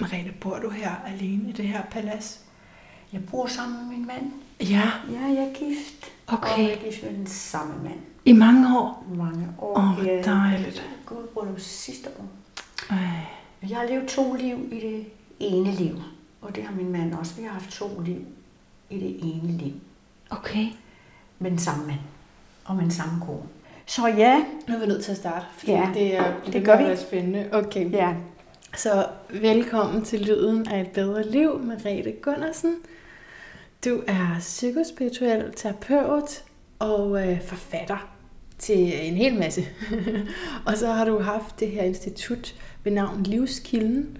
Margrethe, bor du her alene i det her palads? Jeg bor sammen med min mand. Ja. Ja, jeg er gift. Okay. Og jeg er gift med den samme mand. I mange år? Mange år. Åh, hvor Jeg- dejligt. Gud, bryllup sidste år. Ej. Jeg har levet to liv i det ene liv. Og det har min mand også. Vi har haft to liv i det ene liv. Okay. Med den samme mand. Og med den samme kone. Så ja, Nu er vi nødt til at starte, fordi Ja, det, er, det, det gør vi. spændende. Okay. ja. Så velkommen til Lyden af et bedre liv med Rete Gunnarsen. Du er psykospirituel terapeut og øh, forfatter til en hel masse. og så har du haft det her institut ved navn Livskilden.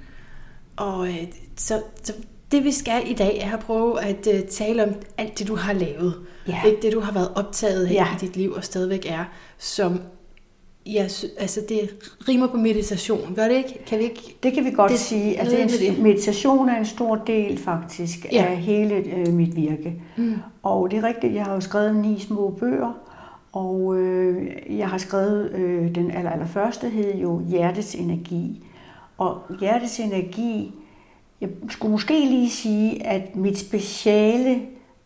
Og øh, så, så det vi skal i dag er at prøve at øh, tale om alt det, du har lavet. Ja. Ikke det, du har været optaget af Ja. i dit liv og stadigvæk er, som sy- altså det rimer på meditation, gør det ikke? Kan vi ikke Det kan vi godt Det- det, sige. Altså, med en, det. meditation er en stor del faktisk Ja. ja. af hele øh, mit virke. Mm. Og det er rigtigt, jeg har jo skrevet ni små bøger, og øh, jeg har skrevet, øh, den aller, aller første hed jo Hjertets Energi. Og Hjertets Energi, jeg skulle måske lige sige, at mit speciale,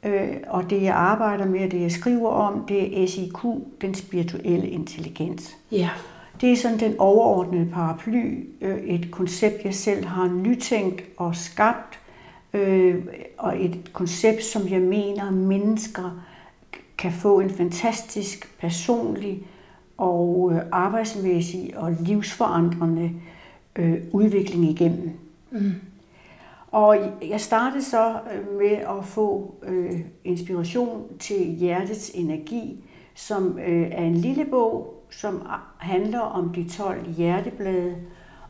øh, og det jeg arbejder med, og det jeg skriver om, det er SIQ, den spirituelle intelligens. Ja. Det er sådan den overordnede paraply, øh, et koncept, jeg selv har nytænkt og skabt, øh, og et koncept, som jeg mener, mennesker kan få en fantastisk personlig og øh, arbejdsmæssig og livsforandrende øh, udvikling igennem. Mm. Og jeg startede så øh, med at få øh, inspiration til Hjertets Energi, som øh, er en lille bog, som handler om de 12 hjerteblade.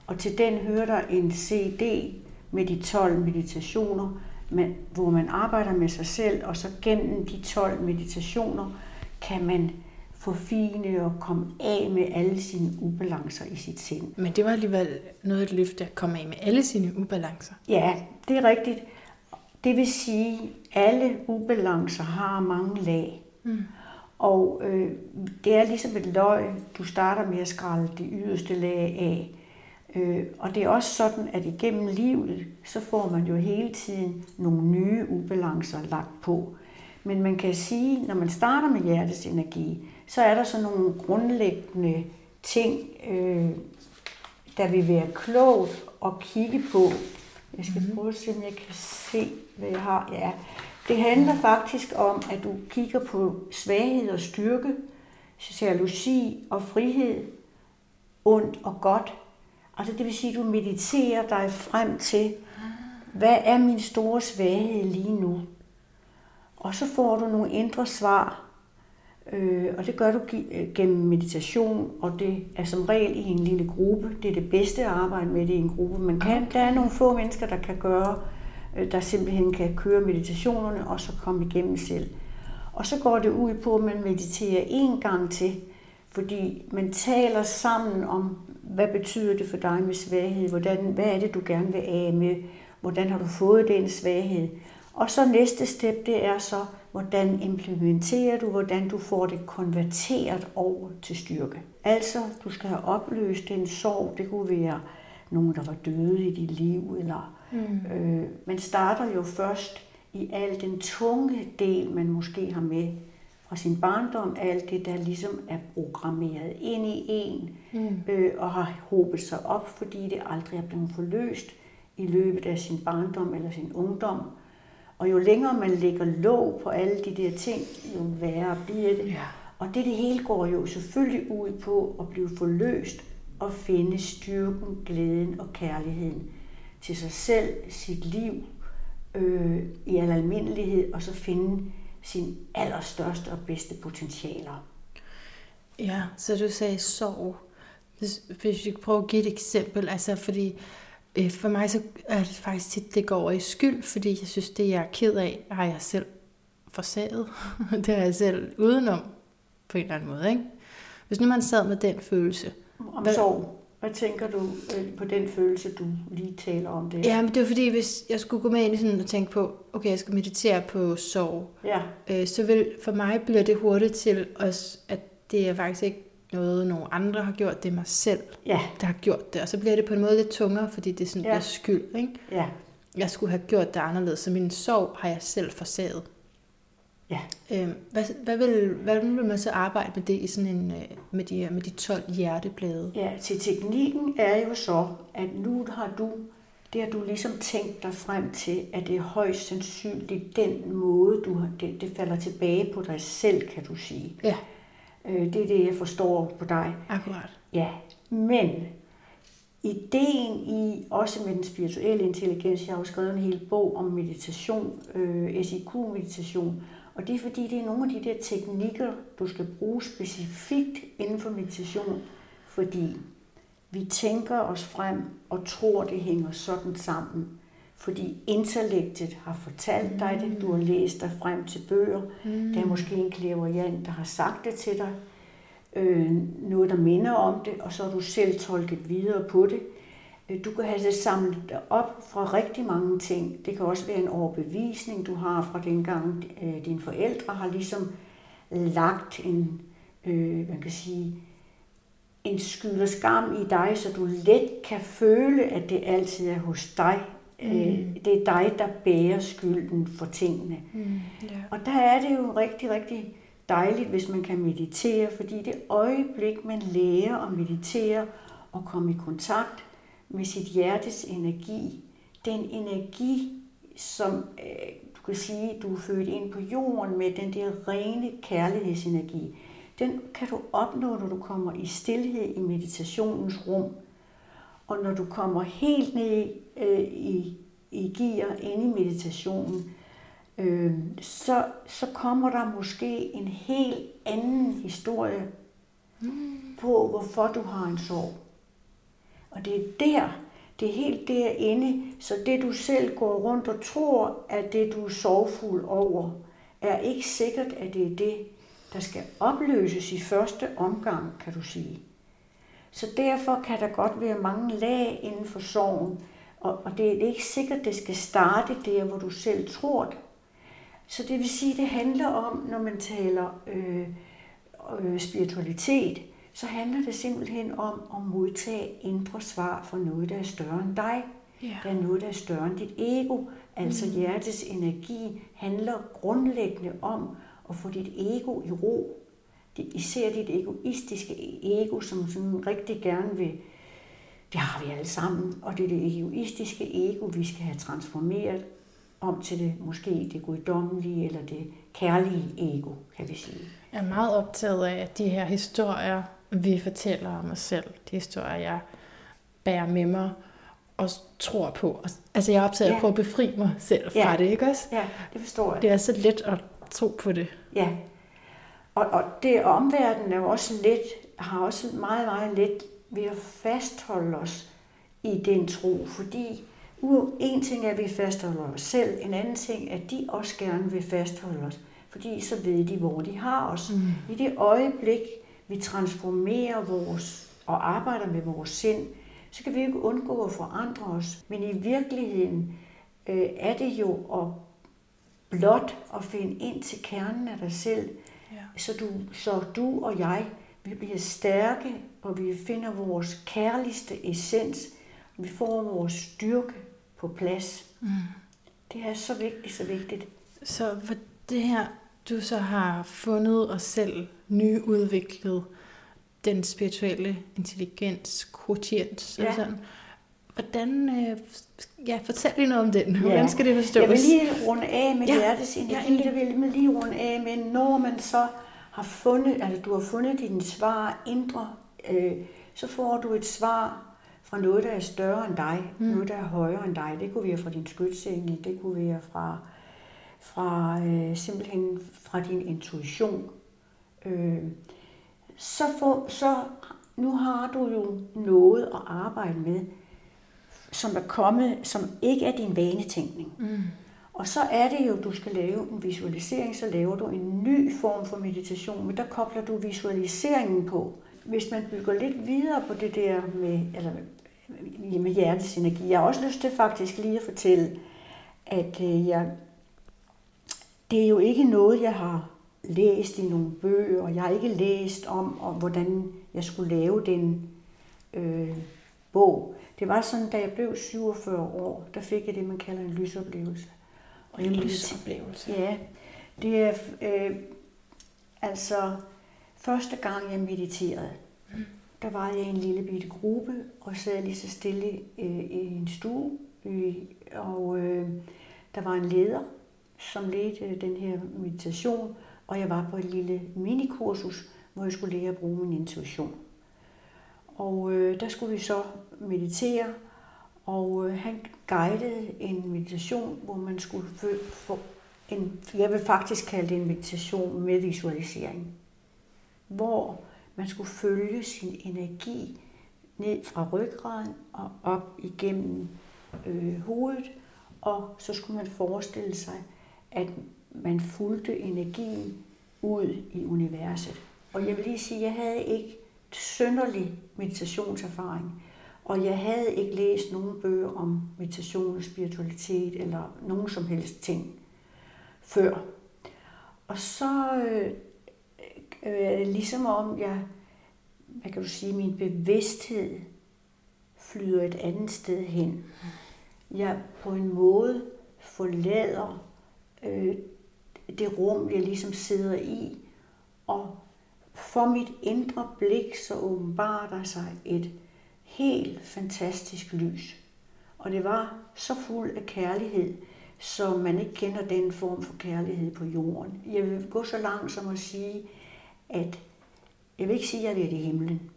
Og til den hører der en CD med de 12 meditationer, men, hvor man arbejder med sig selv, og så gennem de 12 meditationer kan man forfine og komme af med alle sine ubalancer i sit sind. Men det var alligevel noget et løfte at komme af med alle sine ubalancer. Ja, det er rigtigt. Det vil sige, at alle ubalancer har mange lag. Mm. Og øh, det er ligesom et løg. Du starter med at skrælle det yderste lag af. Øh, og det er også sådan, at igennem livet, så får man jo hele tiden nogle nye ubalancer lagt på. Men man kan sige, når man starter med hjertets energi, så er der sådan nogle grundlæggende ting, øh, der vil være klogt at kigge på. Jeg skal prøve at se, om jeg kan se, hvad jeg har. Ja. Det handler faktisk om, at du kigger på svaghed og styrke, jalousi og frihed, ondt og godt. Altså det vil sige, at du mediterer dig frem til, hvad er min store svaghed lige nu? Og så får du nogle indre svar, øh, og det gør du øh, gennem meditation, og det er som regel i en lille gruppe. Det er det bedste at arbejde med det i en gruppe. Man kan, der er nogle få mennesker, der kan gøre, øh, der simpelthen kan køre meditationerne, og så komme igennem selv. Og så går det ud på, at man mediterer en gang til, fordi man taler sammen om, hvad betyder det for dig med svaghed, hvordan, hvad er det, du gerne vil af med, hvordan har du fået den svaghed. Og så næste step, det er så, hvordan implementerer du, hvordan du får det konverteret over til styrke. Altså, du skal have opløst den sorg, det kunne være nogen, der var døde i dit liv, eller mm. øh, man starter jo først i al den tunge del, man måske har med fra sin barndom, alt det, der ligesom er programmeret ind i en, mm. øh, og har hobet sig op, fordi det aldrig er blevet forløst i løbet af sin barndom eller sin ungdom. Og jo længere man lægger låg på alle de der ting, jo værre bliver det. Ja. Og det, det hele går jo selvfølgelig ud på at blive forløst og finde styrken, glæden og kærligheden til sig selv, sit liv øh, i al almindelighed, og så finde sin allerstørste og bedste potentialer. Ja, så du sagde sorg. Hvis, vi kan prøve at give et eksempel, altså fordi for mig så er det faktisk tit, det går over i skyld, fordi jeg synes, det jeg er ked af, har jeg selv forsaget. det har jeg selv udenom på en eller anden måde, ikke? Hvis nu man sad med den følelse. Om Hvad- sorg. Hvad tænker du øh, på den følelse, du lige taler om det? Ja, men det var fordi, hvis jeg skulle gå med ind i sådan og tænke på, okay, jeg skal meditere på sorg, ja. øh, så vil for mig bliver det hurtigt til, os, at det er faktisk ikke noget, nogle andre har gjort, det er mig selv, Ja, der har gjort det. Og så bliver det på en måde lidt tungere, fordi det sådan Ja. bliver skyld. Ikke? ja, Jeg skulle have gjort det anderledes, så min sorg har jeg selv forsaget. ja. Øhm, hvad, hvad, vil, hvad vil man så arbejde med det i sådan en, øh, med, de, med de 12 hjerteblade? Ja, til teknikken er jo så, at nu har du, det har du ligesom tænkt dig frem til, at det er højst sandsynligt den måde, du har, det, det falder tilbage på dig selv, kan du sige. Ja, Øh, det er det, jeg forstår på dig. akkurat. Ja, men ideen i, også med den spirituelle intelligens, jeg har jo skrevet en hel bog om meditation, øh, SIQ-meditation, og det er fordi, det er nogle af de der teknikker, du skal bruge specifikt inden for meditation, fordi vi tænker os frem og tror, det hænger sådan sammen. Fordi intellektet har fortalt dig det, du har læst dig frem til bøger, mm. der er måske en klaverjant, der har sagt det til dig, øh, noget, der minder om det, og så har du selv tolket videre på det. Øh, Du kan have det samlet op fra rigtig mange ting. Det kan også være en overbevisning, du har fra dengang øh, dine forældre har ligesom lagt en, øh, man kan sige, en skyld og skam i dig, så du let kan føle, at det altid er hos dig. Mm. Det er dig, der bærer skylden for tingene. Mm, ja. Og der er det jo rigtig, rigtig dejligt, hvis man kan meditere, fordi det øjeblik, man lærer at meditere og komme i kontakt med sit hjertes energi, den energi, som øh, du kan sige, du er født ind på jorden med, den der rene kærlighedsenergi, den kan du opnå, når du kommer i stillhed i meditationens rum. Og når du kommer helt ned øh, i, i gear inde i meditationen, øh, så, så kommer der måske en helt anden historie på, hvorfor du har en sorg. Og det er der, det er helt derinde, så det du selv går rundt og tror, at det du er sorgfuld over, er ikke sikkert, at det er det, der skal opløses i første omgang, kan du sige. Så derfor kan der godt være mange lag inden for sorgen, og, og det er ikke sikkert, det skal starte der, hvor du selv tror det. Så det vil sige, det handler om, når man taler øh, øh, spiritualitet, så handler det simpelthen om at modtage indre svar for noget, der er større end dig. Ja. Der er noget, der er større end dit ego. Altså mm. hjertets energi handler grundlæggende om at få dit ego i ro. Det, især dit egoistiske ego, som sådan rigtig gerne vil, det har vi alle sammen, og det er det egoistiske ego, vi skal have transformeret om til det måske det guddommelige eller det kærlige ego, kan vi sige. Jeg er meget optaget af de her historier, vi fortæller om os selv. De historier, jeg bærer med mig og tror på. Altså jeg er optaget af Ja. at prøve at befri mig selv fra Ja. det, ikke også? Ja, det forstår jeg. Det er så let at tro på det. Ja. Og, og det omverdenen er jo også let, har også meget, meget let ved at fastholde os i den tro, fordi en ting er, at vi fastholder os selv, en anden ting er, at de også gerne vil fastholde os, fordi så ved de, hvor de har os. Mm. I det øjeblik, vi transformerer vores og arbejder med vores sind, så kan vi ikke undgå at forandre os. Men i virkeligheden øh, er det jo at blot at finde ind til kernen af dig selv. Så du, så du og jeg, vi bliver stærke, og vi finder vores kærligste essens. Vi får vores styrke på plads. Mm. Det er så vigtigt, så vigtigt. Så for det her, du så har fundet og selv nyudviklet den spirituelle intelligens, quotient, Ja. sådan. Hvordan, øh, ja, fortæl lige noget om den. Hvordan skal det forstås? Jeg vil lige runde af med Ja, ja. hjertets ja, energi. endelig. Ja, jeg vil lige runde af med, når man så har fundet, altså du har fundet dine svar indre, øh, så får du et svar fra noget, der er større end dig, mm. noget, der er højere end dig. Det kunne være fra din skytsengel, det kunne være fra, fra øh, simpelthen fra din intuition. Øh, så, får, så nu har du jo noget at arbejde med, som er kommet, som ikke er din vanetænkning. Mm. Og så er det jo, du skal lave en visualisering, så laver du en ny form for meditation, men der kobler du visualiseringen på. Hvis man bygger lidt videre på det der med, eller med, med hjertets energi, jeg har også lyst til faktisk lige at fortælle, at øh, jeg, det er jo ikke noget, jeg har læst i nogle bøger, og jeg har ikke læst om, om hvordan jeg skulle lave den øh, bog. Det var sådan, da jeg blev 47 år, der fik jeg det, man kalder en lysoplevelse. Og en lysoplevelse? Ja, det er øh, altså første gang, jeg mediterede. Mm. Der var jeg i en lille bitte gruppe og sad lige så stille øh, i en stue. Øh, og øh, der var en leder, som ledte øh, den her meditation, og jeg var på et lille minikursus, hvor jeg skulle lære at bruge min intuition. Og øh, der skulle vi så meditere, og øh, han guidede en meditation, hvor man skulle få en, jeg vil faktisk kalde det en meditation med visualisering, hvor man skulle følge sin energi ned fra ryggraden og op igennem øh, hovedet, og så skulle man forestille sig, at man fulgte energien ud i universet. Og jeg vil lige sige, at jeg havde ikke sønderlig meditationserfaring, og jeg havde ikke læst nogen bøger om meditation og spiritualitet eller nogen som helst ting før. Og så øh, øh, ligesom om jeg, hvad kan du sige, min bevidsthed flyder et andet sted hen. Jeg på en måde forlader øh, det rum, jeg ligesom sidder i, og for mit indre blik så åbenbarer der sig et helt fantastisk lys. Og det var så fuld af kærlighed, så man ikke kender den form for kærlighed på jorden. Jeg vil gå så langt som at sige, at jeg vil ikke sige, at jeg har været i himlen.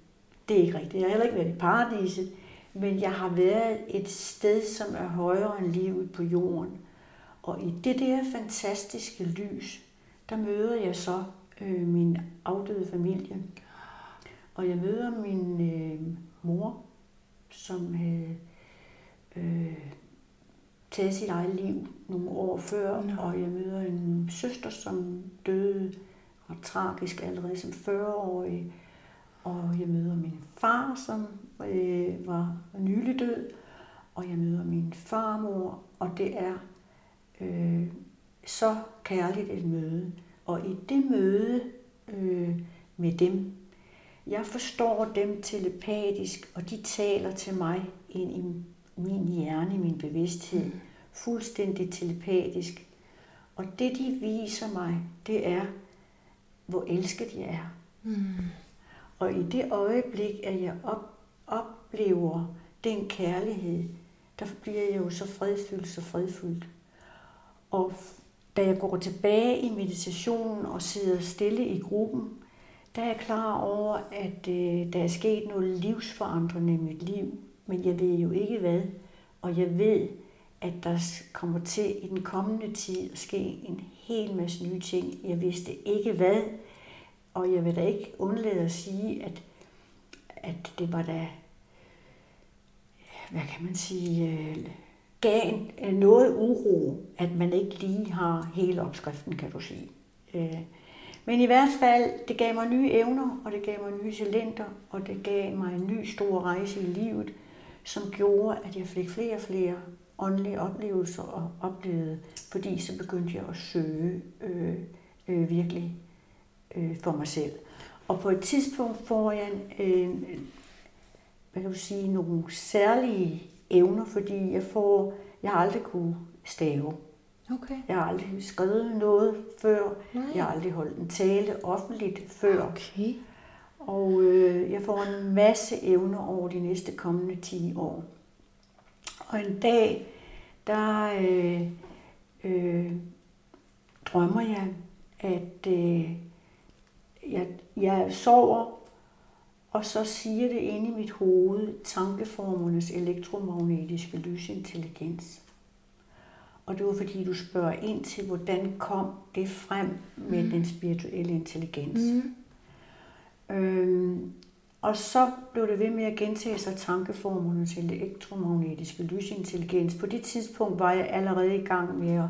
Det er ikke rigtigt. Jeg har heller ikke været i paradiset, men jeg har været et sted, som er højere end livet på jorden. Og i det der fantastiske lys, der møder jeg så øh, min afdøde familie. Og jeg møder min øh, mor, som havde øh, taget sit eget liv nogle år før, no. og jeg møder en søster, som døde ret tragisk allerede som 40-årig, og jeg møder min far, som øh, var nylig død, og jeg møder min farmor, og det er øh, så kærligt et møde. Og i det møde øh, med dem, jeg forstår dem telepatisk, og de taler til mig ind i min hjerne, min bevidsthed, mm. fuldstændig telepatisk. Og det, de viser mig, det er, hvor elsket jeg er. Mm. Og i det øjeblik, at jeg op, oplever den kærlighed, der bliver jeg jo så fredfyldt, så fredfyldt. Og da jeg går tilbage i meditationen og sidder stille i gruppen, der er jeg klar over, at øh, der er sket noget livsforandrende i mit liv, men jeg ved jo ikke hvad. Og jeg ved, at der kommer til i den kommende tid at ske en hel masse nye ting. Jeg vidste ikke hvad, og jeg vil da ikke undlade at sige, at, at det var da, hvad kan man sige, øh, gav øh, noget uro, at man ikke lige har hele opskriften, kan du sige. Øh, men i hvert fald, det gav mig nye evner, og det gav mig nye talenter, og det gav mig en ny stor rejse i livet, som gjorde, at jeg fik flere og flere åndelige oplevelser og oplevede, fordi så begyndte jeg at søge øh, øh, virkelig øh, for mig selv. Og på et tidspunkt får jeg en, en, hvad kan du sige, nogle særlige evner, fordi jeg får, jeg har aldrig kunne stave. Okay. Jeg har aldrig skrevet noget før. Nej. Jeg har aldrig holdt en tale offentligt før. Okay. Og øh, jeg får en masse evner over de næste kommende 10 år. Og en dag, der øh, øh, drømmer jeg, at øh, jeg, jeg sover, og så siger det inde i mit hoved tankeformernes elektromagnetiske lysintelligens. Og det var fordi, du spørger ind til, hvordan kom det frem med mm. den spirituelle intelligens. Mm. Øhm, og så blev det ved med at gentage sig tankeformerne til elektromagnetiske lysintelligens. På det tidspunkt var jeg allerede i gang med at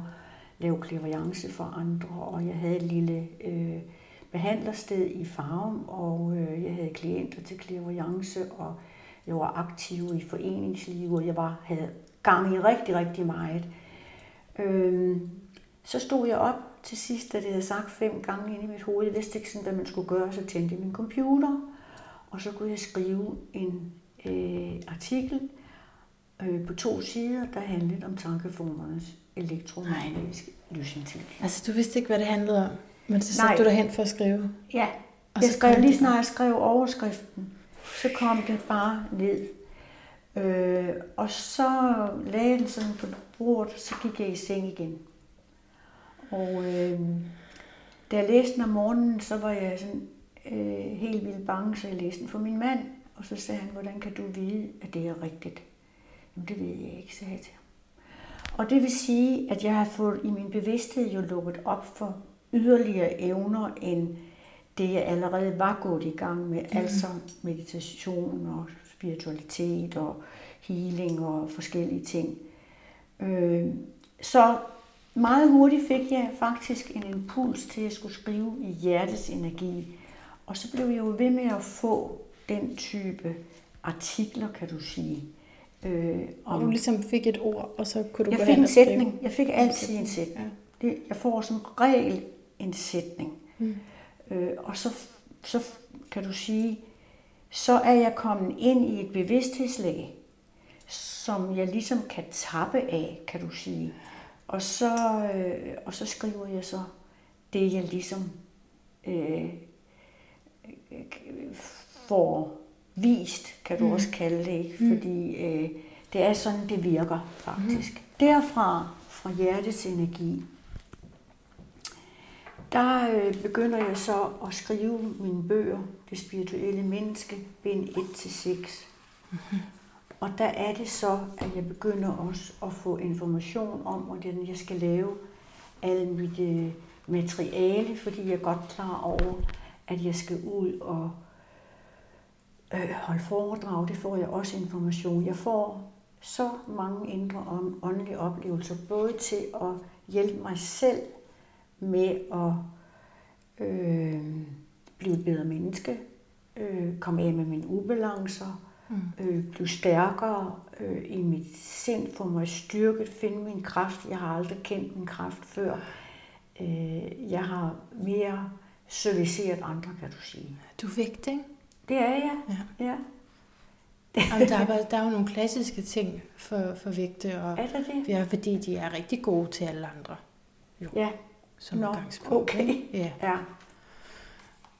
lave klaviance for andre, og jeg havde et lille øh, behandlersted i Farum, og øh, jeg havde klienter til klaviance, og jeg var aktiv i foreningslivet, og jeg var, havde gang i rigtig, rigtig meget. Øhm, så stod jeg op til sidst, da det havde sagt fem gange ind i mit hoved. Jeg vidste ikke sådan, hvad man skulle gøre, så tændte jeg min computer. og så kunne jeg skrive en øh, artikel øh, på to sider, der handlede om tankeformernes elektromagnetiske lysintelligens. Altså, du vidste ikke, hvad det handlede om, men så satte du dig hen for at skrive. Ja, Og jeg så skrev lige snart jeg skrev overskriften, så kom det bare ned. Øh, og så lagde jeg den sådan på bordet, så gik jeg i seng igen. Og øh, da jeg læste den om morgenen, så var jeg sådan øh, helt vildt bange, så jeg læste den for min mand. Og så sagde han, hvordan kan du vide, at det er rigtigt? Jamen det ved jeg ikke, sagde jeg til ham. Og det vil sige, at jeg har fået i min bevidsthed jo lukket op for yderligere evner, end det jeg allerede var gået i gang med, mm. altså meditation og spiritualitet og healing og forskellige ting. Øh, så meget hurtigt fik jeg faktisk en impuls til at skulle skrive i hjertets energi. Og så blev jeg jo ved med at få den type artikler, kan du sige. Øh, Og du ligesom fik et ord, og så kunne du jeg gå fik hen en og skrive. sætning. Jeg fik altid en sætning. Det, jeg får som regel en sætning. Mm. Øh, og så, så kan du sige, så er jeg kommet ind i et bevidsthedslag, som jeg ligesom kan tappe af, kan du sige. Og så, øh, og så skriver jeg så det, jeg ligesom øh, får vist, kan du mm. også kalde det, ikke? fordi øh, det er sådan, det virker faktisk. Mm. Derfra, fra hjertets energi, der øh, begynder jeg så at skrive mine bøger, Det spirituelle menneske, bind 1-6. Mm-hmm. Og der er det så, at jeg begynder også at få information om, hvordan jeg skal lave alt mit øh, materiale, fordi jeg er godt klar over, at jeg skal ud og øh, holde foredrag. Det får jeg også information. Jeg får så mange indre om åndelige oplevelser, både til at hjælpe mig selv med at øh, blive et bedre menneske, øh, komme af med mine ubalancer, mm. øh, blive stærkere øh, i mit sind, få mig styrket, finde min kraft. Jeg har aldrig kendt min kraft før. Øh, jeg har mere serviceret andre, kan du sige. Du er vægt, ikke? Det er jeg. Ja. ja. Jamen, der, er, der er jo nogle klassiske ting for, for vægte, og Er der det? ja, fordi de er rigtig gode til alle andre, Ja. Som Nå, udgangspunkt. okay. Ja. ja.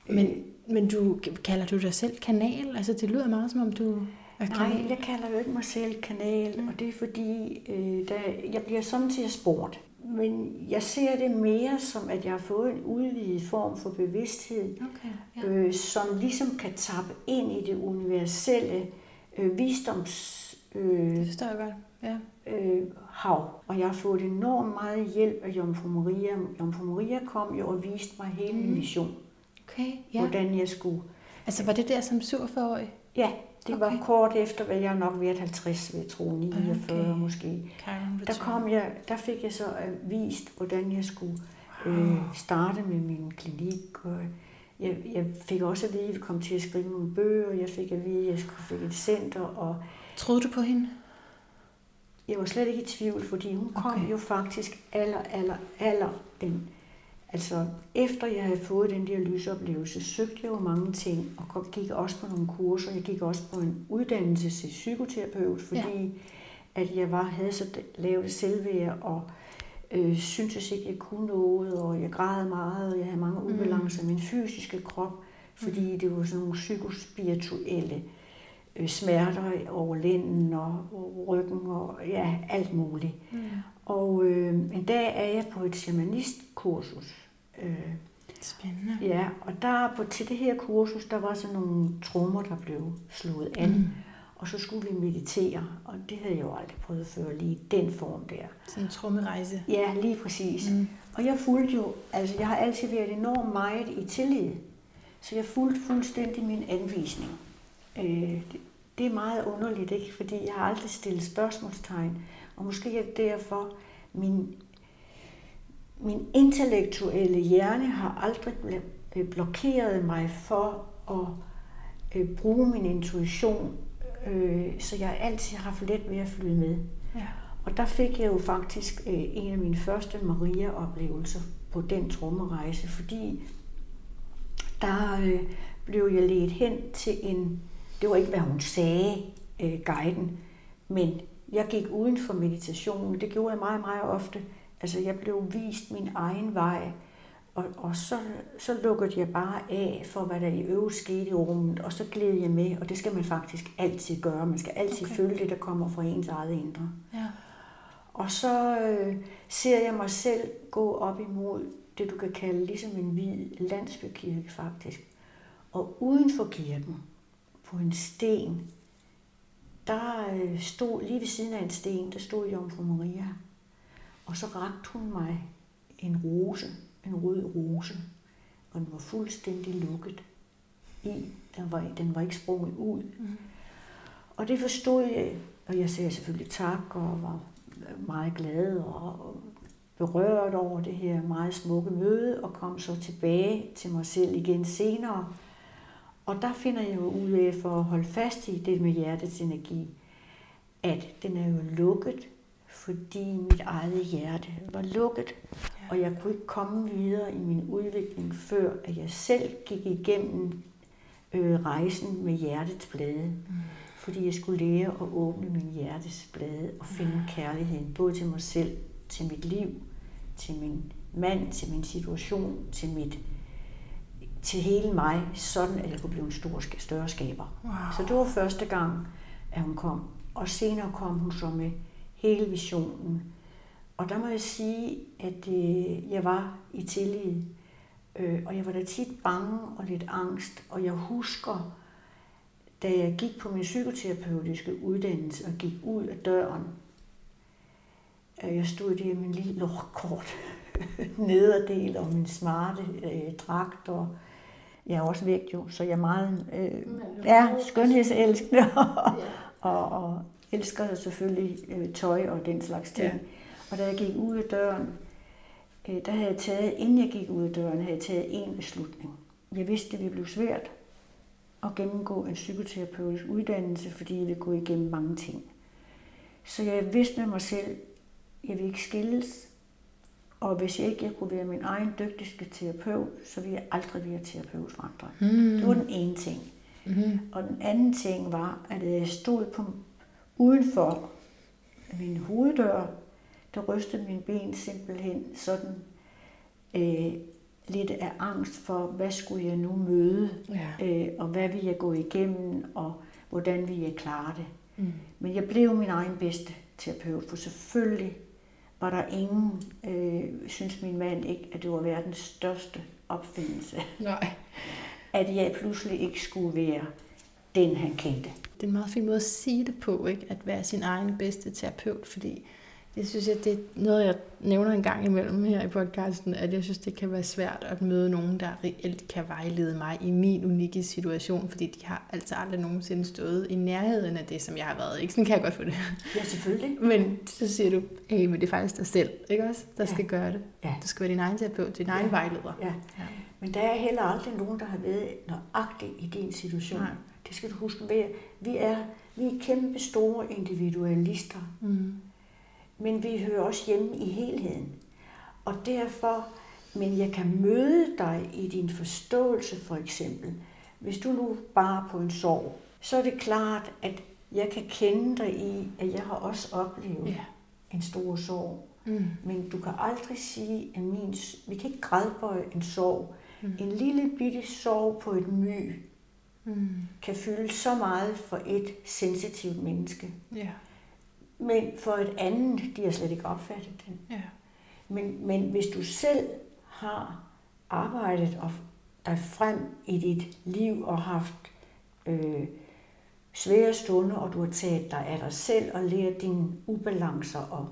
Men, men du, kalder du dig selv kanal? Altså, det lyder meget som om, du er kanal. Nej, jeg kalder jo ikke mig selv kanal, mm. og det er fordi, øh, der, jeg bliver samtidig spurgt. Men jeg ser det mere som, at jeg har fået en udvidet form for bevidsthed, Okay, ja. øh, som ligesom kan tappe ind i det universelle øh, visdoms øh, Det forstår jeg godt. Ja. øh, hav. Og jeg har fået enormt meget hjælp af Jomfru Maria. Jomfru Maria kom jo og viste mig hele min Mhm. mission, Okay, ja. hvordan jeg skulle. Altså, var det der som 47-årig? Ja, det okay. Var kort efter, hvad jeg nok været 50, vil jeg tro, 49 Okay. måske. Der, kom jeg, der fik jeg så øh, vist, hvordan jeg skulle øh, starte med min klinik. Og jeg, jeg fik også at vide, at jeg kom til at skrive nogle bøger. Jeg fik at vide, at jeg skulle fik et center. Og Troede du på hende? Jeg var slet ikke i tvivl, fordi hun kom Okay. jo faktisk aller, aller, aller den. Altså, efter jeg havde fået den der lysoplevelse, søgte jeg jo mange ting, og gik også på nogle kurser. Jeg gik også på en uddannelse til psykoterapeut, fordi ja. at jeg var, havde så lavt selvværd, og øh, syntes ikke, jeg kunne noget, og jeg græd meget, og jeg havde mange ubalancer i min fysiske krop, fordi det var sådan nogle psykospirituelle øh, smerter over lænden og ryggen og ja, alt muligt. Mm. Og øh, en dag er jeg på et shamanistkursus. Øh, Spændende. ja, og der på, til det her kursus, der var sådan nogle trommer, der blev slået an. Mm. Og så skulle vi meditere, og det havde jeg jo aldrig prøvet før, lige den form der. Sådan en trummerejse. Ja, lige præcis. Mm. Og jeg fulgte jo, altså jeg har altid været enormt meget i tillid, så jeg fulgte fuldstændig min anvisning. Øh, det, det er meget underligt, ikke? fordi jeg har aldrig stillet spørgsmålstegn, og måske er det derfor, min, min intellektuelle hjerne har aldrig øh, blokeret mig for at øh, bruge min intuition, øh, så jeg har altid haft let ved at flyde med. Ja. Og der fik jeg jo faktisk øh, en af mine første Maria-oplevelser på den trommerejse, fordi der øh, blev jeg ledt hen til en, det var ikke hvad hun sagde, øh, guiden, men jeg gik uden for meditationen. Det gjorde jeg meget, meget ofte. Altså jeg blev vist min egen vej, og, og så, så lukkede jeg bare af for, hvad der i øvrigt skete i rummet, og så gled jeg med, og det skal man faktisk altid gøre. Man skal altid okay. følge det, der kommer fra ens eget indre. Ja. Og så øh, ser jeg mig selv gå op imod det, du kan kalde ligesom en hvid landsbykirke faktisk. Og uden for kirken, på en sten, der øh, stod, lige ved siden af en sten, der stod Jomfru Maria. Og så rakte hun mig en rose, en rød rose, og den var fuldstændig lukket i. Den var, den var ikke sprunget ud. Mm. Og det forstod jeg, og jeg sagde selvfølgelig tak, og var meget glad og berørt over det her meget smukke møde, og kom så tilbage til mig selv igen senere. Og der finder jeg jo ud af, for at holde fast i det med hjertets energi, at den er jo lukket, fordi mit eget hjerte var lukket. Ja. Og jeg kunne ikke komme videre i min udvikling, før at jeg selv gik igennem øh, rejsen med hjertets blade. Mm. Fordi jeg skulle lære at åbne min hjertes blade og finde kærligheden, både til mig selv, til mit liv, til min mand, til min situation, til mit til hele mig, sådan at jeg kunne blive en stor, større skaber. Wow. Så det var første gang, at hun kom. Og senere kom hun så med hele visionen. Og der må jeg sige, at øh, jeg var i tillid. Øh, og jeg var da tit bange og lidt angst. Og jeg husker, da jeg gik på min psykoterapeutiske uddannelse og gik ud af døren, jeg stod der med min lille lortkort nederdel og min smarte øh, dragt og jeg er også vægt jo, så jeg er meget øh, ja, skønhedselskende og, og, og elsker selvfølgelig øh, tøj og den slags ting. Ja. Og da jeg gik ud af døren, øh, der havde jeg taget, inden jeg gik ud af døren, havde jeg taget en beslutning. Jeg vidste, det ville blive svært at gennemgå en psykoterapeutisk uddannelse, fordi jeg ville gå igennem mange ting. Så jeg vidste med mig selv, jeg vil ikke skilles, og hvis jeg ikke jeg kunne være min egen dygtigste terapeut, så ville jeg aldrig være terapeut for andre. Mm. Det var den ene ting. Mm. Og den anden ting var, at jeg stod på, udenfor min hoveddør, der rystede min ben simpelthen sådan øh, lidt af angst for, hvad skulle jeg nu møde, ja. øh, og hvad vil jeg gå igennem, og hvordan vil jeg klare det. Mm. Men jeg blev min egen bedste terapeut, for selvfølgelig var der ingen, øh, synes min mand ikke, at det var verdens største opfindelse. Nej. At jeg pludselig ikke skulle være den, han kendte. Det er en meget fin måde at sige det på, ikke? at være sin egen bedste terapeut, fordi det synes jeg, det er noget, jeg nævner en gang imellem her i podcasten, at jeg synes, det kan være svært at møde nogen, der reelt kan vejlede mig i min unikke situation, fordi de har altså aldrig nogensinde stået i nærheden af det, som jeg har været. Ikke? Sådan kan jeg godt få det. Ja, selvfølgelig. Men så siger du, hey, men det er faktisk dig selv, ikke også, der ja. skal gøre det. Ja. Du skal være din egen terapeut, din ja. egen vejleder. Ja. ja. Men der er heller aldrig nogen, der har været nøjagtigt i din situation. Nej. Det skal du huske. Vi er, vi er kæmpe store individualister. Mm men vi hører også hjemme i helheden. Og derfor, men jeg kan møde dig i din forståelse for eksempel. Hvis du nu bare på en sorg, så er det klart, at jeg kan kende dig i, at jeg har også oplevet ja. en stor sorg. Mm. Men du kan aldrig sige, at min, vi kan ikke grædbøje en sorg. Mm. En lille bitte sorg på et my mm. kan fylde så meget for et sensitivt menneske. Ja. Men for et andet, de har slet ikke opfattet den. Ja. Men, men hvis du selv har arbejdet og dig frem i dit liv og haft øh, svære stunder, og du har taget dig af dig selv og lært dine ubalancer og,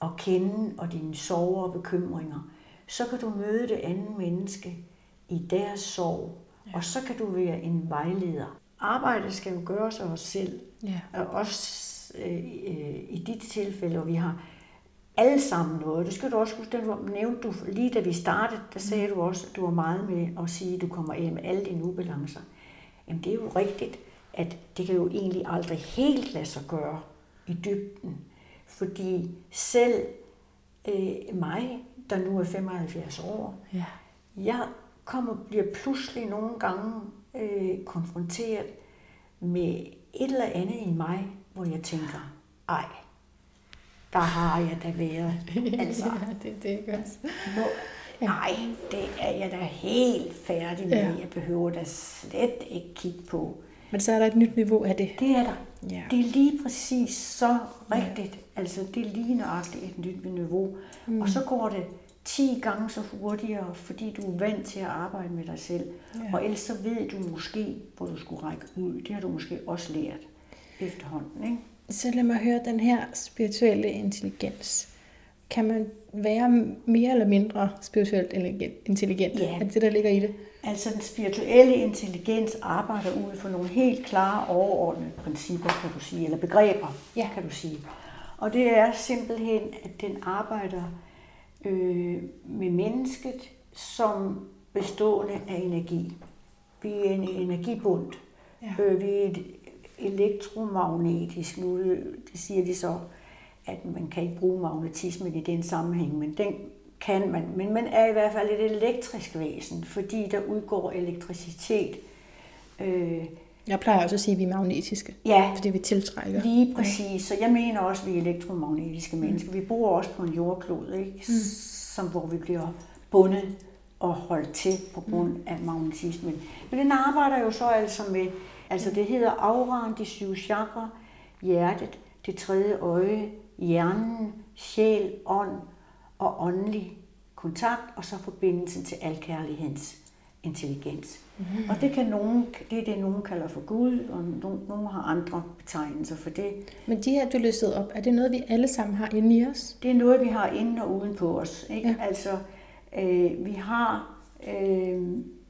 og kende, og dine sorger og bekymringer, så kan du møde det andet menneske i deres sorg, ja. og så kan du være en vejleder. Arbejdet skal jo gøres af os selv, ja. og også øh, i dit tilfælde, og vi har alle sammen noget. Det skal du også huske, den nævnte du lige da vi startede, der sagde du også, at du var meget med at sige, at du kommer af med alle dine ubalancer. Jamen det er jo rigtigt, at det kan jo egentlig aldrig helt lade sig gøre i dybden. Fordi selv øh, mig, der nu er 75 år, ja. jeg kommer, bliver pludselig nogle gange øh, konfronteret med et eller andet i mig, hvor jeg tænker, ej, der har jeg da været. Altså, ja, det, det er godt. nu, nej, det er jeg da helt færdig med. Ja. Jeg behøver da slet ikke kigge på. Men så er der et nyt niveau af det. Det er der. Ja. Det er lige præcis så rigtigt. Altså, det er lige nøjagtigt et nyt niveau. Mm. Og så går det 10 gange så hurtigere, fordi du er vant til at arbejde med dig selv. Ja. Ja. Og ellers så ved du måske, hvor du skulle række ud. Det har du måske også lært efterhånden, ikke? Så lad mig høre den her spirituelle intelligens. Kan man være mere eller mindre spirituelt intelligent-? Ja. Er det det, der ligger i det? Altså den spirituelle intelligens arbejder ud fra nogle helt klare overordnede principper, kan du sige, eller begreber, Ja. kan du sige. Og det er simpelthen, at den arbejder øh, med mennesket som bestående af energi. Vi er en energibund. Ja. Øh, vi er et elektromagnetisk. Nu det siger de så, at man kan ikke bruge magnetismen i den sammenhæng, men den kan man. Men man er i hvert fald et elektrisk væsen, fordi der udgår elektricitet. Øh, Jeg plejer også at sige, at vi er magnetiske. ja, Fordi vi tiltrækker. Lige præcis. Så jeg mener også, at vi er elektromagnetiske mennesker. Vi bor også på en jordklod, ikke? Mm. Som, hvor vi bliver bundet og holdt til på grund af magnetismen. Men den arbejder jo så altså med, altså det hedder auraen, de syv chakra, hjertet, det tredje øje, hjernen, sjæl, ånd og åndelig kontakt, og så forbindelsen til alkærlighedens intelligens. Mm. Og det kan nogen, det er det, nogen kalder for Gud, og nogen, nogen har andre betegnelser for det. Men de her, du listede op, er det noget, vi alle sammen har inde i os? Det er noget, vi har inden og uden på os. Ikke? Ja. Altså, øh, vi har øh,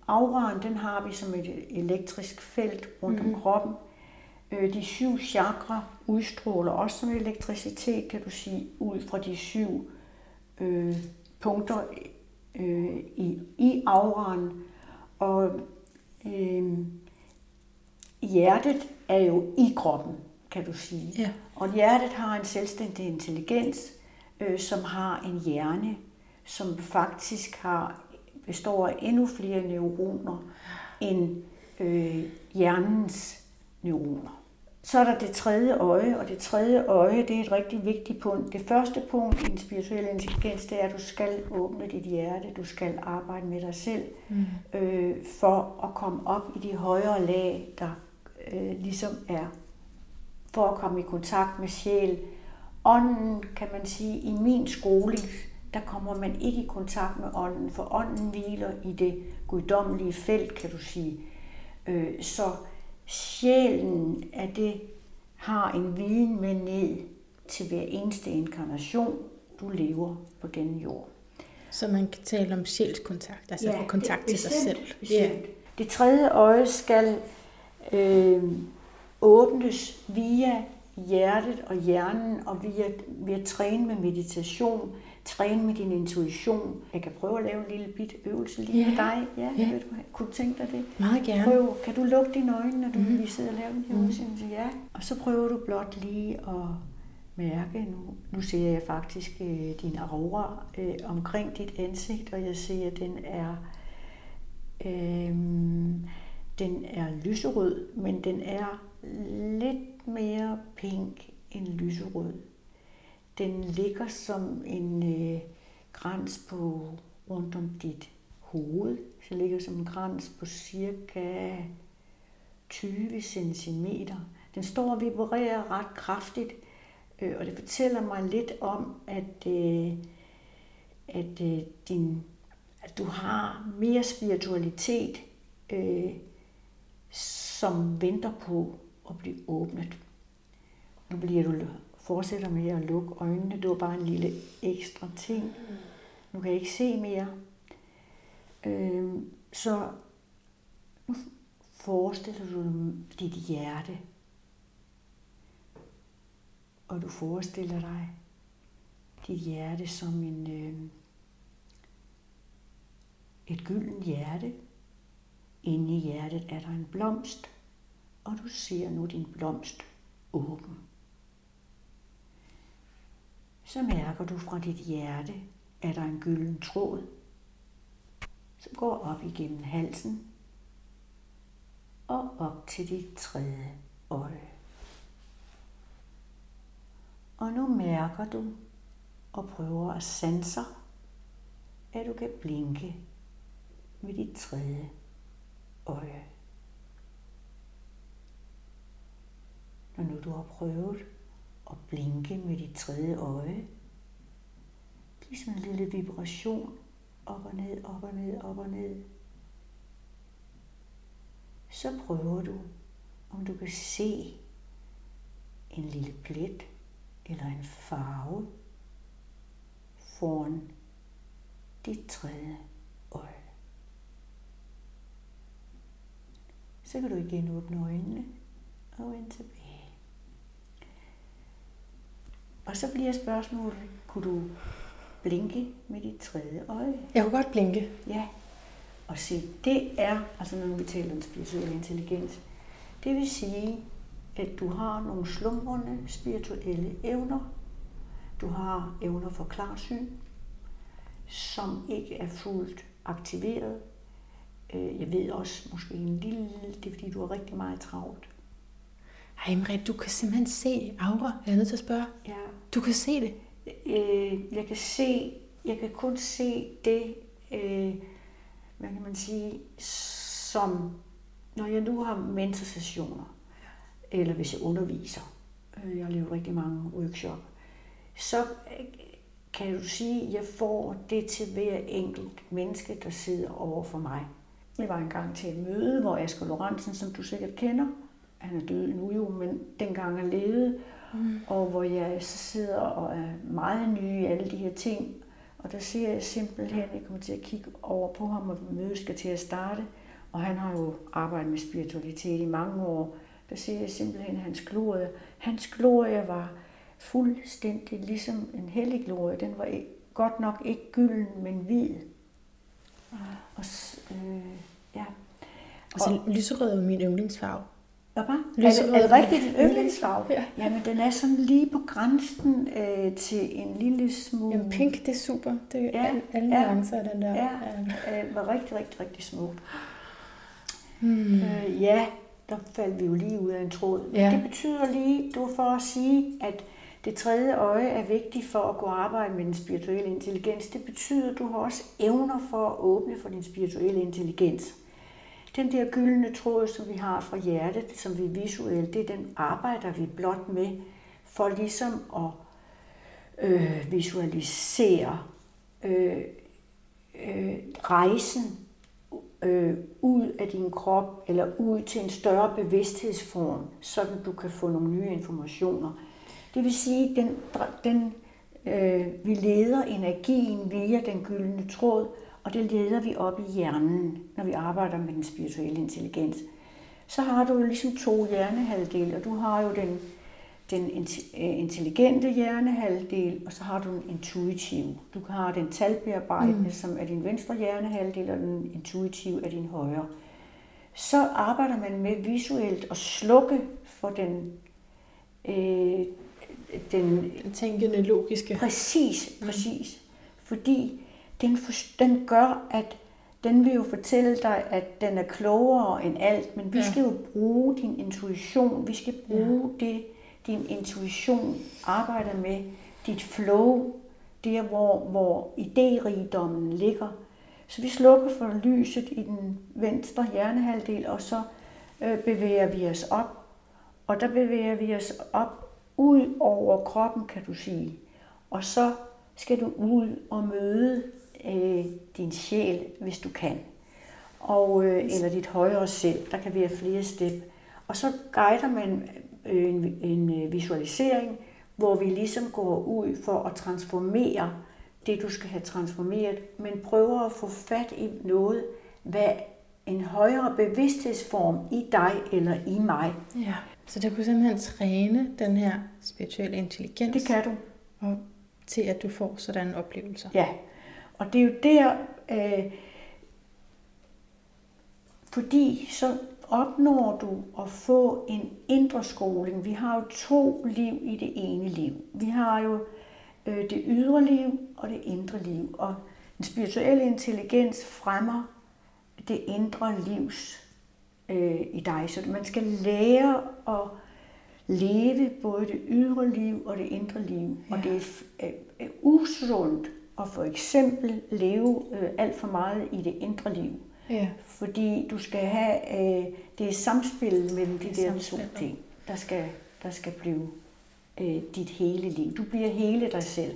auraen, den har vi som et elektrisk felt rundt mm. om kroppen. Øh, de syv chakra udstråler også som elektricitet, kan du sige, ud fra de syv øh, punkter øh, i, i auraen. Og øh, hjertet er jo i kroppen, kan du sige. Ja. Og hjertet har en selvstændig intelligens, øh, som har en hjerne, som faktisk har består af endnu flere neuroner end øh, hjernens neuroner. Så er der det tredje øje, og det tredje øje, det er et rigtig vigtigt punkt. Det første punkt i den spirituelle intelligens, det er, at du skal åbne dit hjerte, du skal arbejde med dig selv, mm. øh, for at komme op i de højere lag, der øh, ligesom er, for at komme i kontakt med sjæl. Ånden, kan man sige, i min skoling, der kommer man ikke i kontakt med ånden, for ånden hviler i det guddommelige felt, kan du sige. Øh, så sjælen af det har en viden med ned til hver eneste inkarnation, du lever på denne jord. Så man kan tale om sjælskontakt, altså ja, få kontakt til sig bestemt, selv. Bestemt. Det tredje øje skal øh, åbnes via hjertet og hjernen, og via, at træne med meditation, træne med din intuition. Jeg kan prøve at lave en lille bit øvelse lige Ja. med dig. Ja, Ja. Ved du, kunne du tænke dig det? Meget gerne. Prøv, kan du lukke dine øjne, når du mm. lige sidder og laver en her udsendelse? Ja. Og så prøver du blot lige at mærke, nu, nu ser jeg faktisk øh, din aura øh, omkring dit ansigt, og jeg ser, at den er, øh, den er lyserød, men den er lidt mere pink end lyserød. Den ligger som en øh, krans på rundt om dit hoved. Så ligger som en krans på cirka 20 cm. Den står og vibrerer ret kraftigt, øh, og det fortæller mig lidt om, at, øh, at, øh, din, at du har mere spiritualitet, øh, som venter på at blive åbnet. Nu bliver du fortsætter med at lukke øjnene. Det var bare en lille ekstra ting. Nu kan jeg ikke se mere. Øh, så nu forestiller du dig dit hjerte. Og du forestiller dig dit hjerte som en, øh, et gyldent hjerte. Inde i hjertet er der en blomst, og du ser nu din blomst åben. Så mærker du fra dit hjerte, at der er en gylden tråd, som går op igennem halsen, og op til dit tredje øje. Og nu mærker du og prøver at sanse, at du kan blinke med dit tredje øje. Når nu du har prøvet og blinke med dit tredje øje, ligesom en lille vibration op og ned, op og ned, op og ned, så prøver du, om du kan se en lille plet eller en farve foran dit tredje øje. Så kan du igen åbne øjnene og vende tilbage. Og så bliver spørgsmålet, kunne du blinke med dit tredje øje? Jeg kunne godt blinke. Ja. Og se, det er, altså når vi taler om spirituel intelligens, det vil sige, at du har nogle slumrende spirituelle evner. Du har evner for klarsyn, som ikke er fuldt aktiveret. Øh, jeg ved også måske en lille, det er fordi du har rigtig meget travlt. Ej, Marie, du kan simpelthen se aura. Jeg er nødt til at spørge. Ja. Du kan se det. Øh, jeg kan se, jeg kan kun se det, øh, hvad kan man sige, som når jeg nu har mentorsessioner, eller hvis jeg underviser, øh, jeg har lavet rigtig mange workshop, så øh, kan du sige, at jeg får det til hver enkelt menneske, der sidder over for mig. Jeg var engang til et møde, hvor Asger Lorentzen, som du sikkert kender, han er død nu jo, men dengang han levede, mm. og hvor jeg så sidder og er meget ny i alle de her ting, og der ser jeg simpelthen, at jeg kommer til at kigge over på ham, og mødet skal til at starte, og han har jo arbejdet med spiritualitet i mange år, der ser jeg simpelthen hans glorie. Hans glorie var fuldstændig ligesom en hellig glorie. Den var ikke, godt nok ikke gylden, men hvid. Og, øh, ja. Altså, lyserød er jo min yndlingsfarve. Hvad? Er det, er det rigtigt din yndlingsfarve? Ja. Jamen, den er sådan lige på grænsen øh, til en lille smule... Jamen, pink, det er super. Det er Ja, ja, alle, ja, nuancer af den der. Ja, øh, var rigtig, rigtig, rigtig smukt. Hmm. Øh, ja, der faldt vi jo lige ud af en tråd. Ja. det betyder lige, du for at sige, at det tredje øje er vigtigt for at gå og arbejde med den spirituelle intelligens. Det betyder, at du har også evner for at åbne for din spirituelle intelligens. Den der gyldne tråd, som vi har fra hjertet, som vi visuelt, det er den arbejder vi blot med for ligesom at øh, visualisere øh, øh, rejsen øh, ud af din krop eller ud til en større bevidsthedsform, sådan du kan få nogle nye informationer. Det vil sige, den, den øh, vi leder energien via den gyldne tråd, og det leder vi op i hjernen, når vi arbejder med den spirituelle intelligens. Så har du jo ligesom to hjernehalvdele, og du har jo den, den øh, intelligente hjernehalvdel, og så har du den intuitive. Du har den talbearbejdende, mm. som er din venstre hjernehalvdel, og den intuitive er din højre. Så arbejder man med visuelt at slukke for den, øh, den Den tænkende, logiske. Præcis, præcis. Fordi den, for, den gør, at den vil jo fortælle dig, at den er klogere end alt, men vi Ja. skal jo bruge din intuition. Vi skal bruge ja. det, din intuition arbejder med. Dit flow, der hvor, hvor idérigdommen ligger. Så vi slukker for lyset i den venstre hjernehalvdel, og så øh, bevæger vi os op. Og der bevæger vi os op ud over kroppen, kan du sige. Og så skal du ud og møde øh, din sjæl, hvis du kan. Og, øh, eller dit højere selv. Der kan være flere step. Og så guider man øh, en, en øh, visualisering, hvor vi ligesom går ud for at transformere det, du skal have transformeret, men prøver at få fat i noget, hvad en højere bevidsthedsform i dig eller i mig. Ja. Så det kunne simpelthen træne den her spirituelle intelligens Det kan du. og til, at du får sådan oplevelser. Ja, og det er jo der, øh, fordi så opnår du at få en indre skoling. Vi har jo to liv i det ene liv. Vi har jo øh, det ydre liv og det indre liv. Og den spirituelle intelligens fremmer det indre livs øh, i dig. Så man skal lære at leve både det ydre liv og det indre liv. Ja. Og det er, er, er usundt at for eksempel leve øh, alt for meget i det indre liv. Ja. Fordi du skal have, øh, det samspil mellem de der to ting, der skal, der skal blive øh, dit hele liv. Du bliver hele dig selv.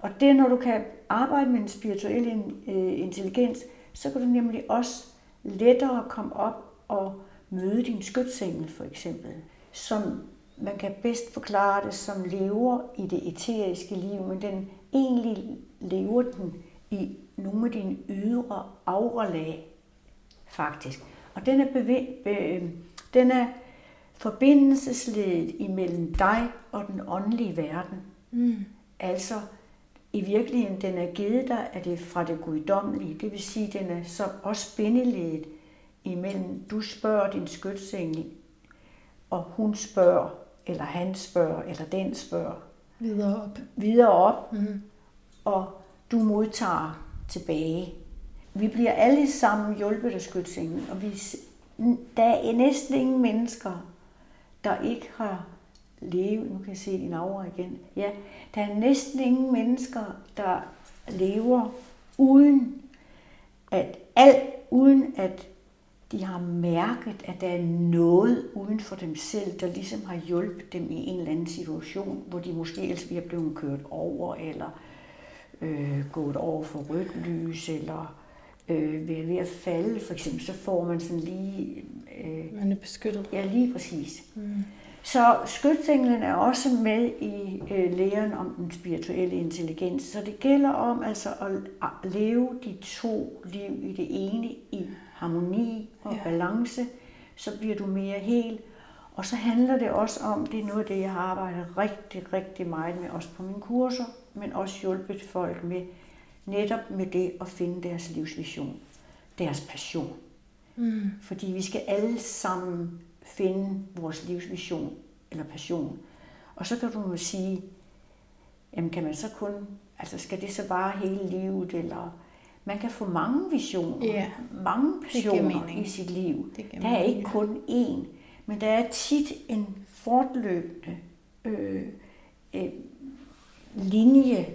Og det, når du kan arbejde med en spirituel øh, intelligens, så kan du nemlig også lettere komme op og møde din skytsengel for eksempel, som man kan bedst forklare det som lever i det eteriske liv, men den egentlig lever den i nogle af dine ydre auralag, faktisk. Og den er, bevæ- be- den er forbindelsesledet imellem dig og den åndelige verden. Mm. Altså, i virkeligheden, den er givet dig af det fra det guddommelige. Det vil sige, den er så også bindeledet imellem, du spørger din skytsengel, og hun spørger, eller han spørger, eller den spørger. Videre op. Videre op, mm og du modtager tilbage. Vi bliver alle sammen hjulpet af skytsingen, og vi, der er næsten ingen mennesker, der ikke har levet, nu kan jeg se din aura igen, ja, der er næsten ingen mennesker, der lever uden at alt, uden at de har mærket, at der er noget uden for dem selv, der ligesom har hjulpet dem i en eller anden situation, hvor de måske ellers bliver blevet kørt over, eller øh, gået over for rødt lys, eller øh, ved, ved at falde, for eksempel, så får man sådan lige... Øh, man er beskyttet. Ja, lige præcis. Mm. Så skytsenglen er også med i øh, læren om den spirituelle intelligens. Så det gælder om altså at leve de to liv i det ene i harmoni og ja. balance. Så bliver du mere hel. Og så handler det også om, det er noget af det, jeg har arbejdet rigtig, rigtig meget med, også på mine kurser, men også hjulpet folk med, netop med det at finde deres livsvision, deres passion. Mm. Fordi vi skal alle sammen finde vores livsvision eller passion. Og så kan du jo sige, jamen kan man så kun, altså skal det så bare hele livet, eller man kan få mange visioner, yeah. mange passioner i sit liv. Der er ikke kun én, men der er tit en fortløbende øh, øh, linje.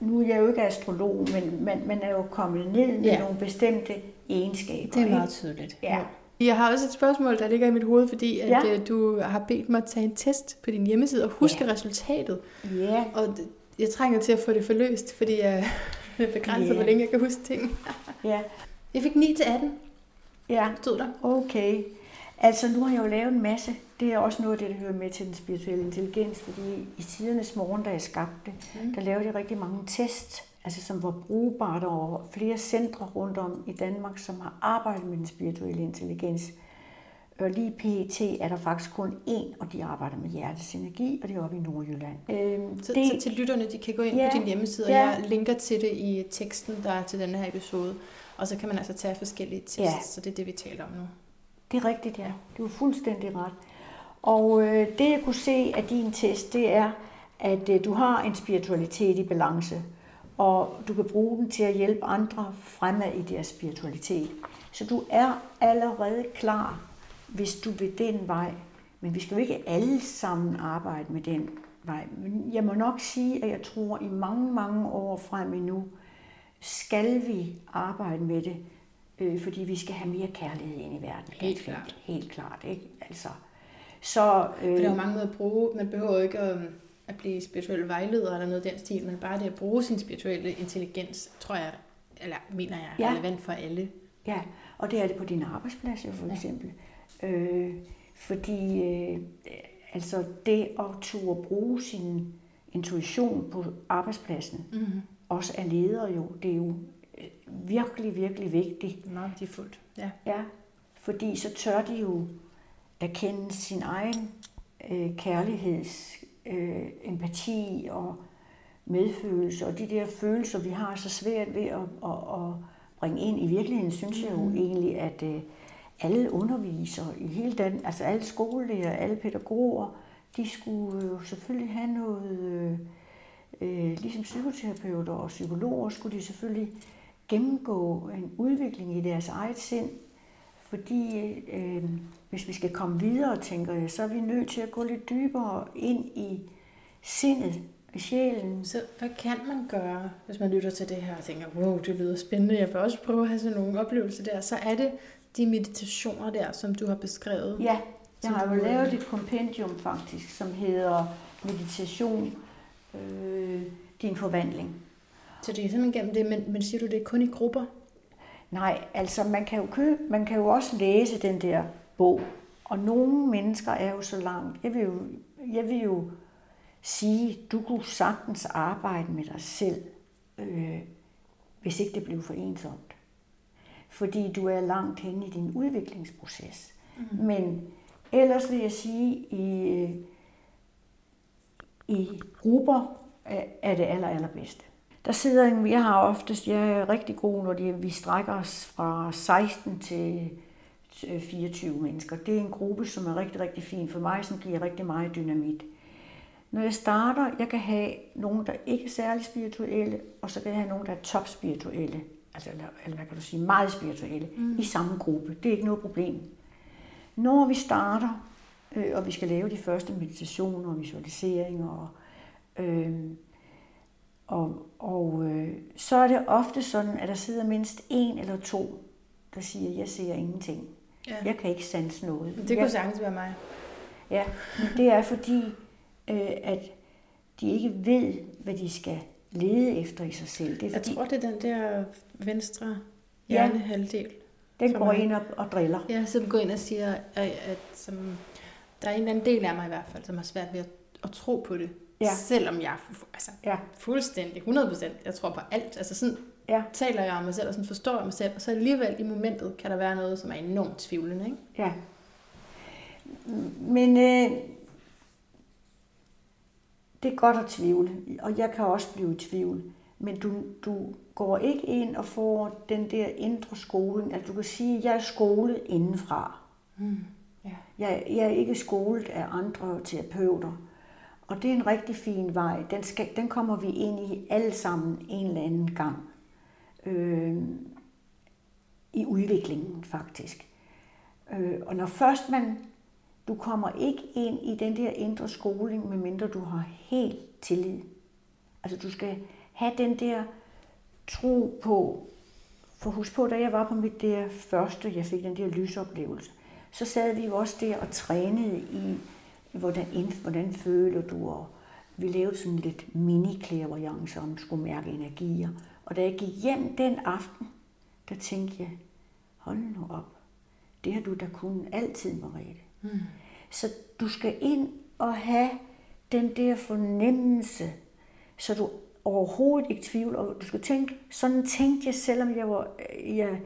Nu er jeg jo ikke astrolog, men man, man er jo kommet ned med yeah. nogle bestemte egenskaber. Det er meget tydeligt. Ja. Jeg har også et spørgsmål, der ligger i mit hoved, fordi at ja. Øh, du har bedt mig at tage en test på din hjemmeside og huske ja. resultatet. Ja. Og jeg trænger til at få det forløst, fordi jeg er begrænset, ja. hvor længe jeg kan huske ting. ja. Jeg fik 9 til 18. Ja. Stod der. Okay. Altså, nu har jeg jo lavet en masse. Det er også noget af det, der hører med til den spirituelle intelligens, fordi i tidernes morgen, da jeg skabte det, mm. der lavede jeg rigtig mange tests altså som var brugbart over flere centre rundt om i Danmark, som har arbejdet med den spirituelle intelligens. Og lige PET er der faktisk kun én, og de arbejder med hjertets energi, og det er oppe i Nordjylland. Øhm, så, det, så til lytterne, de kan gå ind ja, på din hjemmeside, ja. og jeg linker til det i teksten, der er til den her episode. Og så kan man altså tage forskellige tests, ja. så det er det, vi taler om nu. Det er rigtigt, ja. Du er fuldstændig ret. Og øh, det, jeg kunne se af din test, det er, at øh, du har en spiritualitet i balance og du kan bruge den til at hjælpe andre fremad i deres spiritualitet. Så du er allerede klar, hvis du vil den vej. Men vi skal jo ikke alle sammen arbejde med den vej. Men jeg må nok sige, at jeg tror, at i mange, mange år frem endnu, skal vi arbejde med det, øh, fordi vi skal have mere kærlighed ind i verden. Helt klart. Helt klart, ikke? Altså, så, øh, For der er mange måder at bruge. Man behøver ikke at at blive spirituel vejleder eller noget af den stil, men bare det at bruge sin spirituelle intelligens, tror jeg, eller mener jeg, er ja. relevant for alle. Ja, og det er det på din arbejdsplads jo for eksempel. Ja. Øh, fordi øh, altså det at turde bruge sin intuition på arbejdspladsen, mm-hmm. også er leder jo, det er jo virkelig, virkelig vigtigt. Meget værdifuldt, ja. Ja, fordi så tør de jo erkende sin egen øh, kærligheds øh, empati og medfølelse, og de der følelser, vi har så svært ved at, at, at bringe ind i virkeligheden, synes jeg jo mm. egentlig, at øh, alle undervisere i hele den, altså alle skolelærer, alle pædagoger, de skulle jo selvfølgelig have noget, øh, øh, ligesom psykoterapeuter og psykologer, skulle de selvfølgelig gennemgå en udvikling i deres eget sind, Fordi øh, hvis vi skal komme videre, tænker jeg, så er vi nødt til at gå lidt dybere ind i sindet, i sjælen. Så hvad kan man gøre, hvis man lytter til det her og tænker, wow, det lyder spændende, jeg vil også prøve at have sådan nogle oplevelser der. Så er det de meditationer der, som du har beskrevet. Ja, jeg har jo lavet et kompendium faktisk, som hedder Meditation, øh, din forvandling. Så det er simpelthen gennem det, men, men siger du, det er kun i grupper? Nej, altså man kan jo købe, man kan jo også læse den der bog, og nogle mennesker er jo så langt. Jeg vil jo, jeg vil jo sige, du kunne sagtens arbejde med dig selv, øh, hvis ikke det blev for ensomt. Fordi du er langt henne i din udviklingsproces. Mm. Men ellers vil jeg sige, i, i grupper er det aller, allerbedste. Der sidder en, jeg har oftest, jeg er rigtig god, når de, vi strækker os fra 16 til 24 mennesker. Det er en gruppe, som er rigtig, rigtig fin for mig, som giver rigtig meget dynamit. Når jeg starter, jeg kan have nogen, der ikke er særlig spirituelle, og så kan jeg have nogen, der er top spirituelle, altså, eller, eller hvad kan du sige, meget spirituelle, mm. i samme gruppe. Det er ikke noget problem. Når vi starter, øh, og vi skal lave de første meditationer og visualiseringer, og, øh, og, og øh, så er det ofte sådan, at der sidder mindst en eller to, der siger, jeg ser ingenting. Ja. Jeg kan ikke sanse noget. Det kunne sagtens være mig. Ja, men det er fordi, øh, at de ikke ved, hvad de skal lede efter i sig selv. Det er fordi, jeg tror, det er den der venstre hjernehalvdel. Ja, den går mig. ind og, og driller. Ja, som går ind og siger, at, at som, der er en eller anden del af mig i hvert fald, som har svært ved at, at tro på det. Ja. Selvom jeg altså, ja. fuldstændig 100%, jeg tror på alt. Altså sådan ja. taler jeg om mig selv, og sådan forstår jeg mig selv, og så alligevel i momentet kan der være noget, som er enormt tvivlende. Ikke? Ja. Men øh, det er godt at tvivle, og jeg kan også blive i tvivl. Men du, du går ikke ind og får den der indre skoling. Altså du kan sige, at jeg er skolet indenfra. Mm. Ja. Jeg, jeg er ikke skolet af andre terapeuter. Og det er en rigtig fin vej. Den, skal, den kommer vi ind i alle sammen en eller anden gang. Øh, I udviklingen faktisk. Øh, og når først man, du kommer ikke ind i den der indre skoling, medmindre du har helt tillid. Altså du skal have den der tro på, for husk på, da jeg var på mit der første, jeg fik den der lysoplevelse, så sad vi jo også der og trænede i hvordan, hvordan føler du, og vi lavede sådan lidt mini clairvoyance om skulle mærke energier. Og da jeg gik hjem den aften, der tænkte jeg, hold nu op, det har du da kun altid, Mariette. Mm. Så du skal ind og have den der fornemmelse, så du overhovedet ikke tvivl, og du skal tænke, sådan tænkte jeg, selvom jeg var, jeg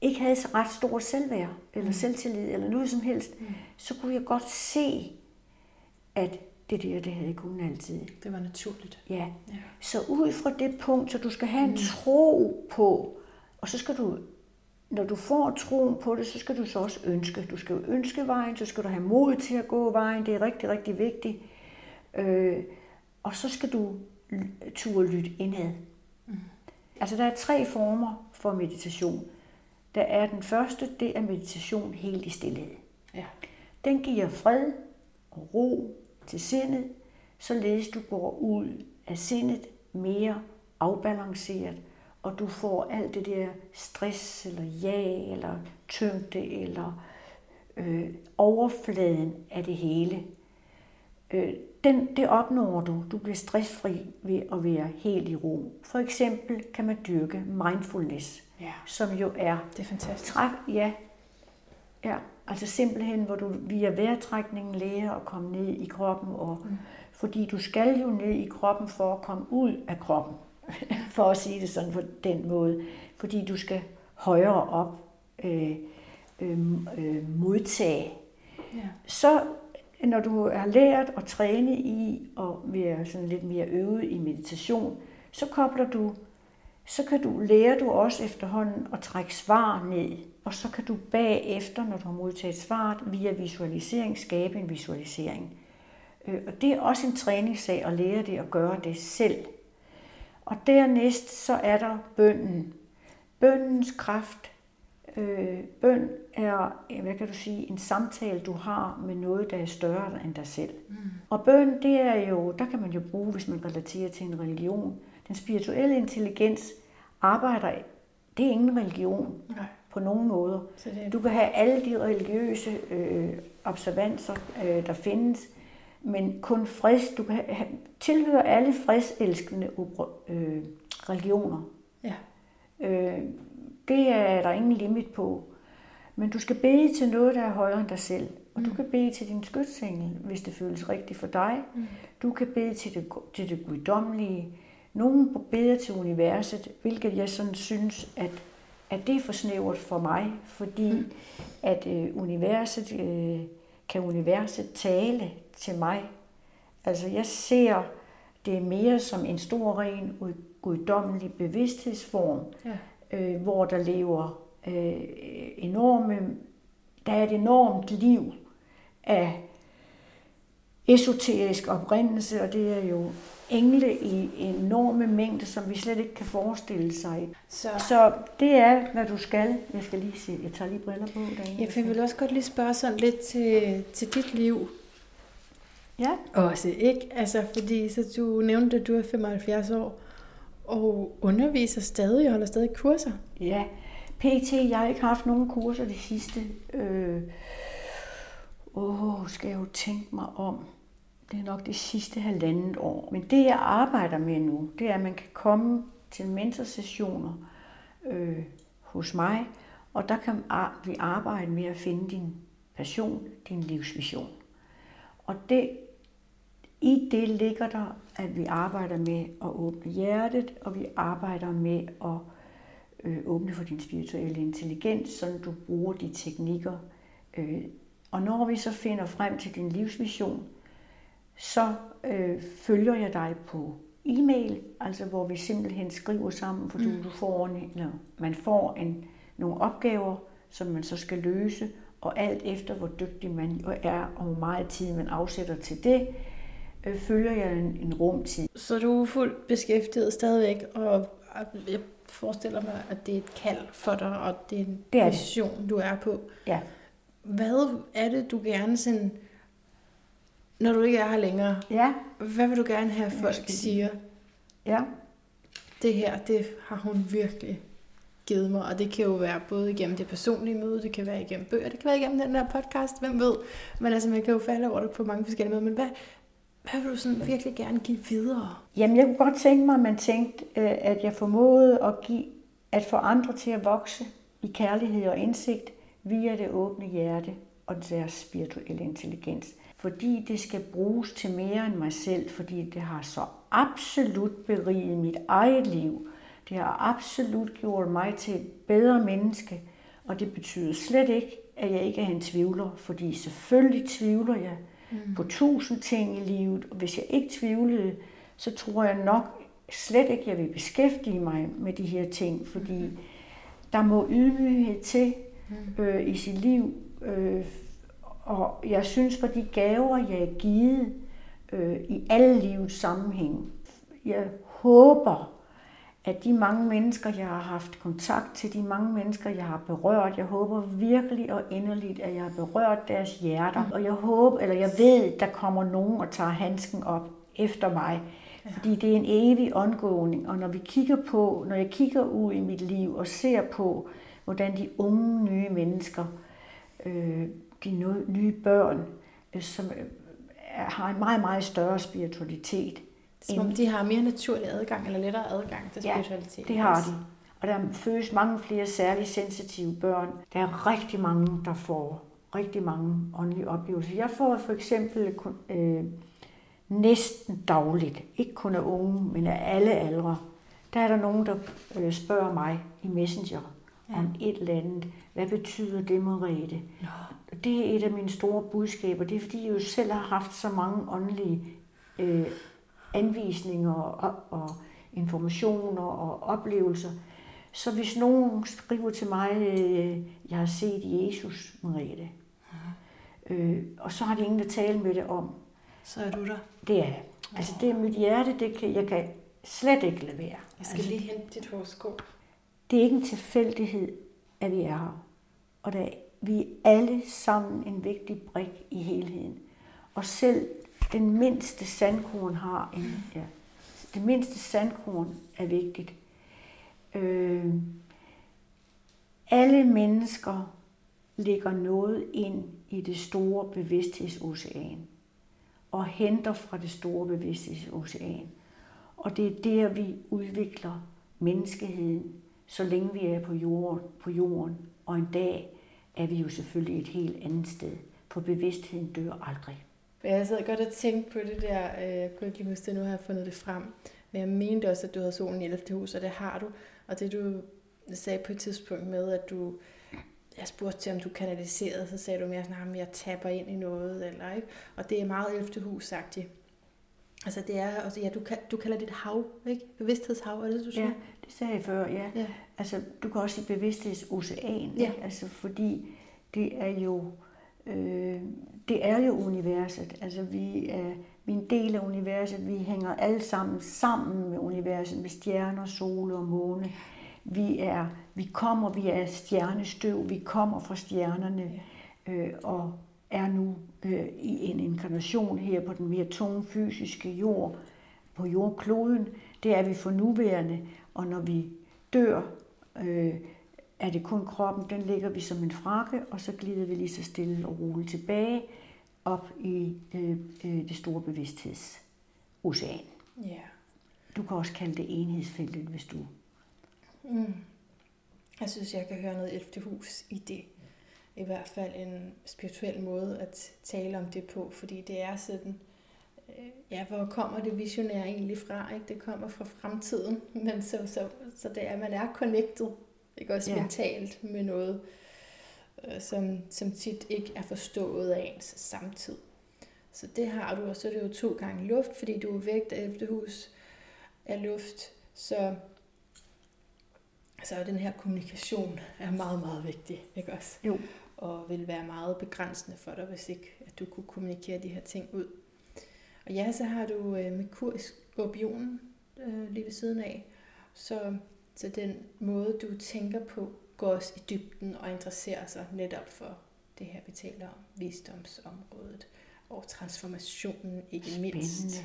ikke havde så ret stor selvværd, eller mm. selvtillid, eller noget som helst, mm. så kunne jeg godt se, at det der, det havde kun altid. Det var naturligt. Ja. ja. Så ud fra det punkt, så du skal have en mm. tro på, og så skal du, når du får troen på det, så skal du så også ønske. Du skal jo ønske vejen, så skal du have mod til at gå vejen, det er rigtig, rigtig vigtigt. Øh, og så skal du turde lytte indad. Mm. Altså der er tre former for meditation. Der er den første, det er meditation helt i stillhed. Ja. Den giver fred og ro til sindet, således du går ud af sindet mere afbalanceret, og du får alt det der stress, eller ja, eller tyngde, eller øh, overfladen af det hele. Øh, den, det opnår du. Du bliver stressfri ved at være helt i ro. For eksempel kan man dyrke mindfulness ja. som jo er... Det er fantastisk. Træk, ja, ja, altså simpelthen, hvor du via vejrtrækningen lærer at komme ned i kroppen, og, mm. fordi du skal jo ned i kroppen for at komme ud af kroppen, for at sige det sådan på den måde, fordi du skal højere op øh, øh, øh, modtage. Ja. Så når du har lært at træne i og være sådan lidt mere øvet i meditation, så kobler du så kan du lære du også efterhånden at trække svar ned, og så kan du bagefter, når du har modtaget svaret, via visualisering skabe en visualisering. Øh, og det er også en træningssag at lære det og gøre det selv. Og dernæst så er der bønden. Bøndens kraft Øh, bøn er, hvad kan du sige, en samtale, du har med noget, der er større end dig selv. Mm. Og bøn, det er jo, der kan man jo bruge, hvis man relaterer til en religion. Den spirituelle intelligens arbejder, det er ingen religion Nej. på nogen måder. Så det Du kan have alle de religiøse øh, observanser, øh, der findes, men kun freds, du kan have, tilhøre alle fredselskende opro- øh, religioner. ja. Øh, det er der ingen limit på. Men du skal bede til noget, der er højere end dig selv. Og du kan bede til din skytsengel, hvis det føles rigtigt for dig. Mm. Du kan bede til det, til det guddommelige. Nogle beder til universet, hvilket jeg sådan synes, at, at det er for snævert for mig, fordi Mm. at øh, universet, øh, kan universet tale til mig. Altså jeg ser det mere som en stor, ren, guddommelig bevidsthedsform, Ja. øh, hvor der lever øh, enorme, der er et enormt liv af esoterisk oprindelse, og det er jo engle i enorme mængder, som vi slet ikke kan forestille sig. Så, Så det er, hvad du skal. Jeg skal lige se, jeg tager lige briller på derinde. jeg vil også godt lige spørge sådan lidt til, til dit liv Ja, også, ikke? Altså, fordi så du nævnte, at du er 75 år og underviser stadig og holder stadig kurser. ja. PT, jeg har ikke haft nogen kurser de sidste. Øh, åh, skal jeg jo tænke mig om. Det er nok det sidste halvandet år. Men det, jeg arbejder med nu, det er, at man kan komme til mentorsessioner øh, hos mig, og der kan vi arbejde med at finde din passion, din livsvision. Og det, i det ligger der, at vi arbejder med at åbne hjertet, og vi arbejder med at øh, åbne for din spirituelle intelligens, så du bruger de teknikker. Øh, og når vi så finder frem til din livsvision, så øh, følger jeg dig på e-mail, altså hvor vi simpelthen skriver sammen, for du, du får en, eller man får en, nogle opgaver, som man så skal løse, og alt efter hvor dygtig man er, og hvor meget tid man afsætter til det, øh, følger jeg en, en rumtid. Så du er fuldt beskæftiget stadigvæk, og jeg forestiller mig, at det er et kald for dig, og det er en Det er det. mission, du er på. Ja. Hvad er det, du gerne sådan, når du ikke er her længere, Ja, hvad vil du gerne have, folk skal- siger, ja, det her, det har hun virkelig givet mig, og det kan jo være både igennem det personlige møde, det kan være igennem bøger, det kan være igennem den der podcast, hvem ved, men altså man kan jo falde over det på mange forskellige måder, men hvad, hvad vil du sådan virkelig gerne give videre? Jamen, jeg kunne godt tænke mig, at man tænkte, øh, at jeg formåede at give, at få andre til at vokse i kærlighed og indsigt via det åbne hjerte og deres spirituelle intelligens. Fordi det skal bruges til mere end mig selv, fordi det har så absolut beriget mit eget liv. Det har absolut gjort mig til et bedre menneske, og det betyder slet ikke, at jeg ikke er en tvivler, fordi selvfølgelig tvivler jeg mm. på tusind ting i livet, og hvis jeg ikke tvivlede, så tror jeg nok slet ikke, jeg vil beskæftige mig med de her ting, fordi der må ydmyghed til øh, i sit liv, øh, og jeg synes, for de gaver, jeg er givet øh, i alle livets sammenhæng, jeg håber, at de mange mennesker, jeg har haft kontakt til, de mange mennesker, jeg har berørt, jeg håber virkelig og inderligt, at jeg har berørt deres hjerter. Og jeg håber, eller jeg ved, der kommer nogen og tager handsken op efter mig. Fordi det er en evig ongåning, og når vi kigger på, når jeg kigger ud i mit liv og ser på, hvordan de unge nye mennesker, øh, de nye børn, øh, som øh, har en meget, meget større spiritualitet, Som om de har mere naturlig adgang, eller lettere adgang til Ja, spiritualitet. Det har de. Og der fødes mange flere særligt sensitive børn. Der er rigtig mange, der får rigtig mange åndelige oplevelser. Jeg får for eksempel øh, næsten dagligt, ikke kun af unge, men af alle aldre, der er der nogen, der øh, spørger mig i Messenger ja. om et eller andet. Hvad betyder det, Merete? Nå. Det er et af mine store budskaber. Det er, fordi jeg jo selv har haft så mange åndelige øh, anvisninger og, og informationer og oplevelser. Så hvis nogen skriver til mig, øh, jeg har set Jesus, Merete, øh, og så har de ingen at tale med det om, Så er du der. det er Altså det er mit hjerte, det kan, jeg kan slet ikke lade være. Jeg skal Altså, lige hente dit horoskop. det er ikke en tilfældighed, at vi er her. Og der, vi er alle sammen en vigtig brik i helheden. Og selv den mindste sandkorn har en, ja, det mindste sandkorn er vigtigt. Øh, alle mennesker lægger noget ind i det store bevidsthedsocean og henter fra det store bevidsthedsocean. Og det er der, vi udvikler menneskeheden, så længe vi er på jorden, på jorden. Og en dag er vi jo selvfølgelig et helt andet sted, for bevidstheden dør aldrig. Jeg sad godt og tænkte på det der, øh, jeg kunne ikke lige huske det, nu har jeg fundet det frem, men jeg mente også, at du havde solen i 11. hus, og det har du. Og det du sagde på et tidspunkt med, at du jeg spurgte til, om du kanaliserede, så sagde du mere sådan, at jeg tapper ind i noget, eller ikke? Og det er meget 11. hus sagt Altså det er, altså, ja, du, du kalder det et hav, ikke? Bevidsthedshav, er det, du siger? Ja, det sagde jeg før, ja. ja. Altså, du kan også sige bevidsthedsocean, ja. Ikke? Altså, fordi det er jo, øh, det er jo universet. Altså, vi er, vi er en del af universet. Vi hænger alle sammen sammen med universet, med stjerner, sol og måne. Vi, er, vi kommer, vi er stjernestøv, vi kommer fra stjernerne, øh, og er nu øh, i en inkarnation her på den mere tunge fysiske jord, på jordkloden. Det er vi for nuværende, og når vi dør, øh, er det kun kroppen, den ligger vi som en frakke, og så glider vi lige så stille og roligt tilbage op i øh, øh, det store bevidsthedsocean. Ja. Du kan også kalde det enhedsfeltet, hvis du... Mm. Jeg synes, jeg kan høre noget 11. hus i det i hvert fald en spirituel måde at tale om det på, fordi det er sådan, øh, ja, hvor kommer det visionære egentlig fra? Ikke? Det kommer fra fremtiden, men så, så, så det er, man er connected, ikke også ja. mentalt med noget, øh, som, som tit ikke er forstået af ens samtid. Så det har du, og så er det jo to gange luft, fordi du er vægt af efterhus af luft, så så den her kommunikation er meget, meget vigtig, ikke også? Jo og vil være meget begrænsende for dig, hvis ikke at du kunne kommunikere de her ting ud. Og ja, så har du øh, Merkur i skorpionen øh, lige ved siden af, så, så den måde, du tænker på, går også i dybden og interesserer sig netop for det her, vi taler om, visdomsområdet og transformationen, ikke Spændende. mindst.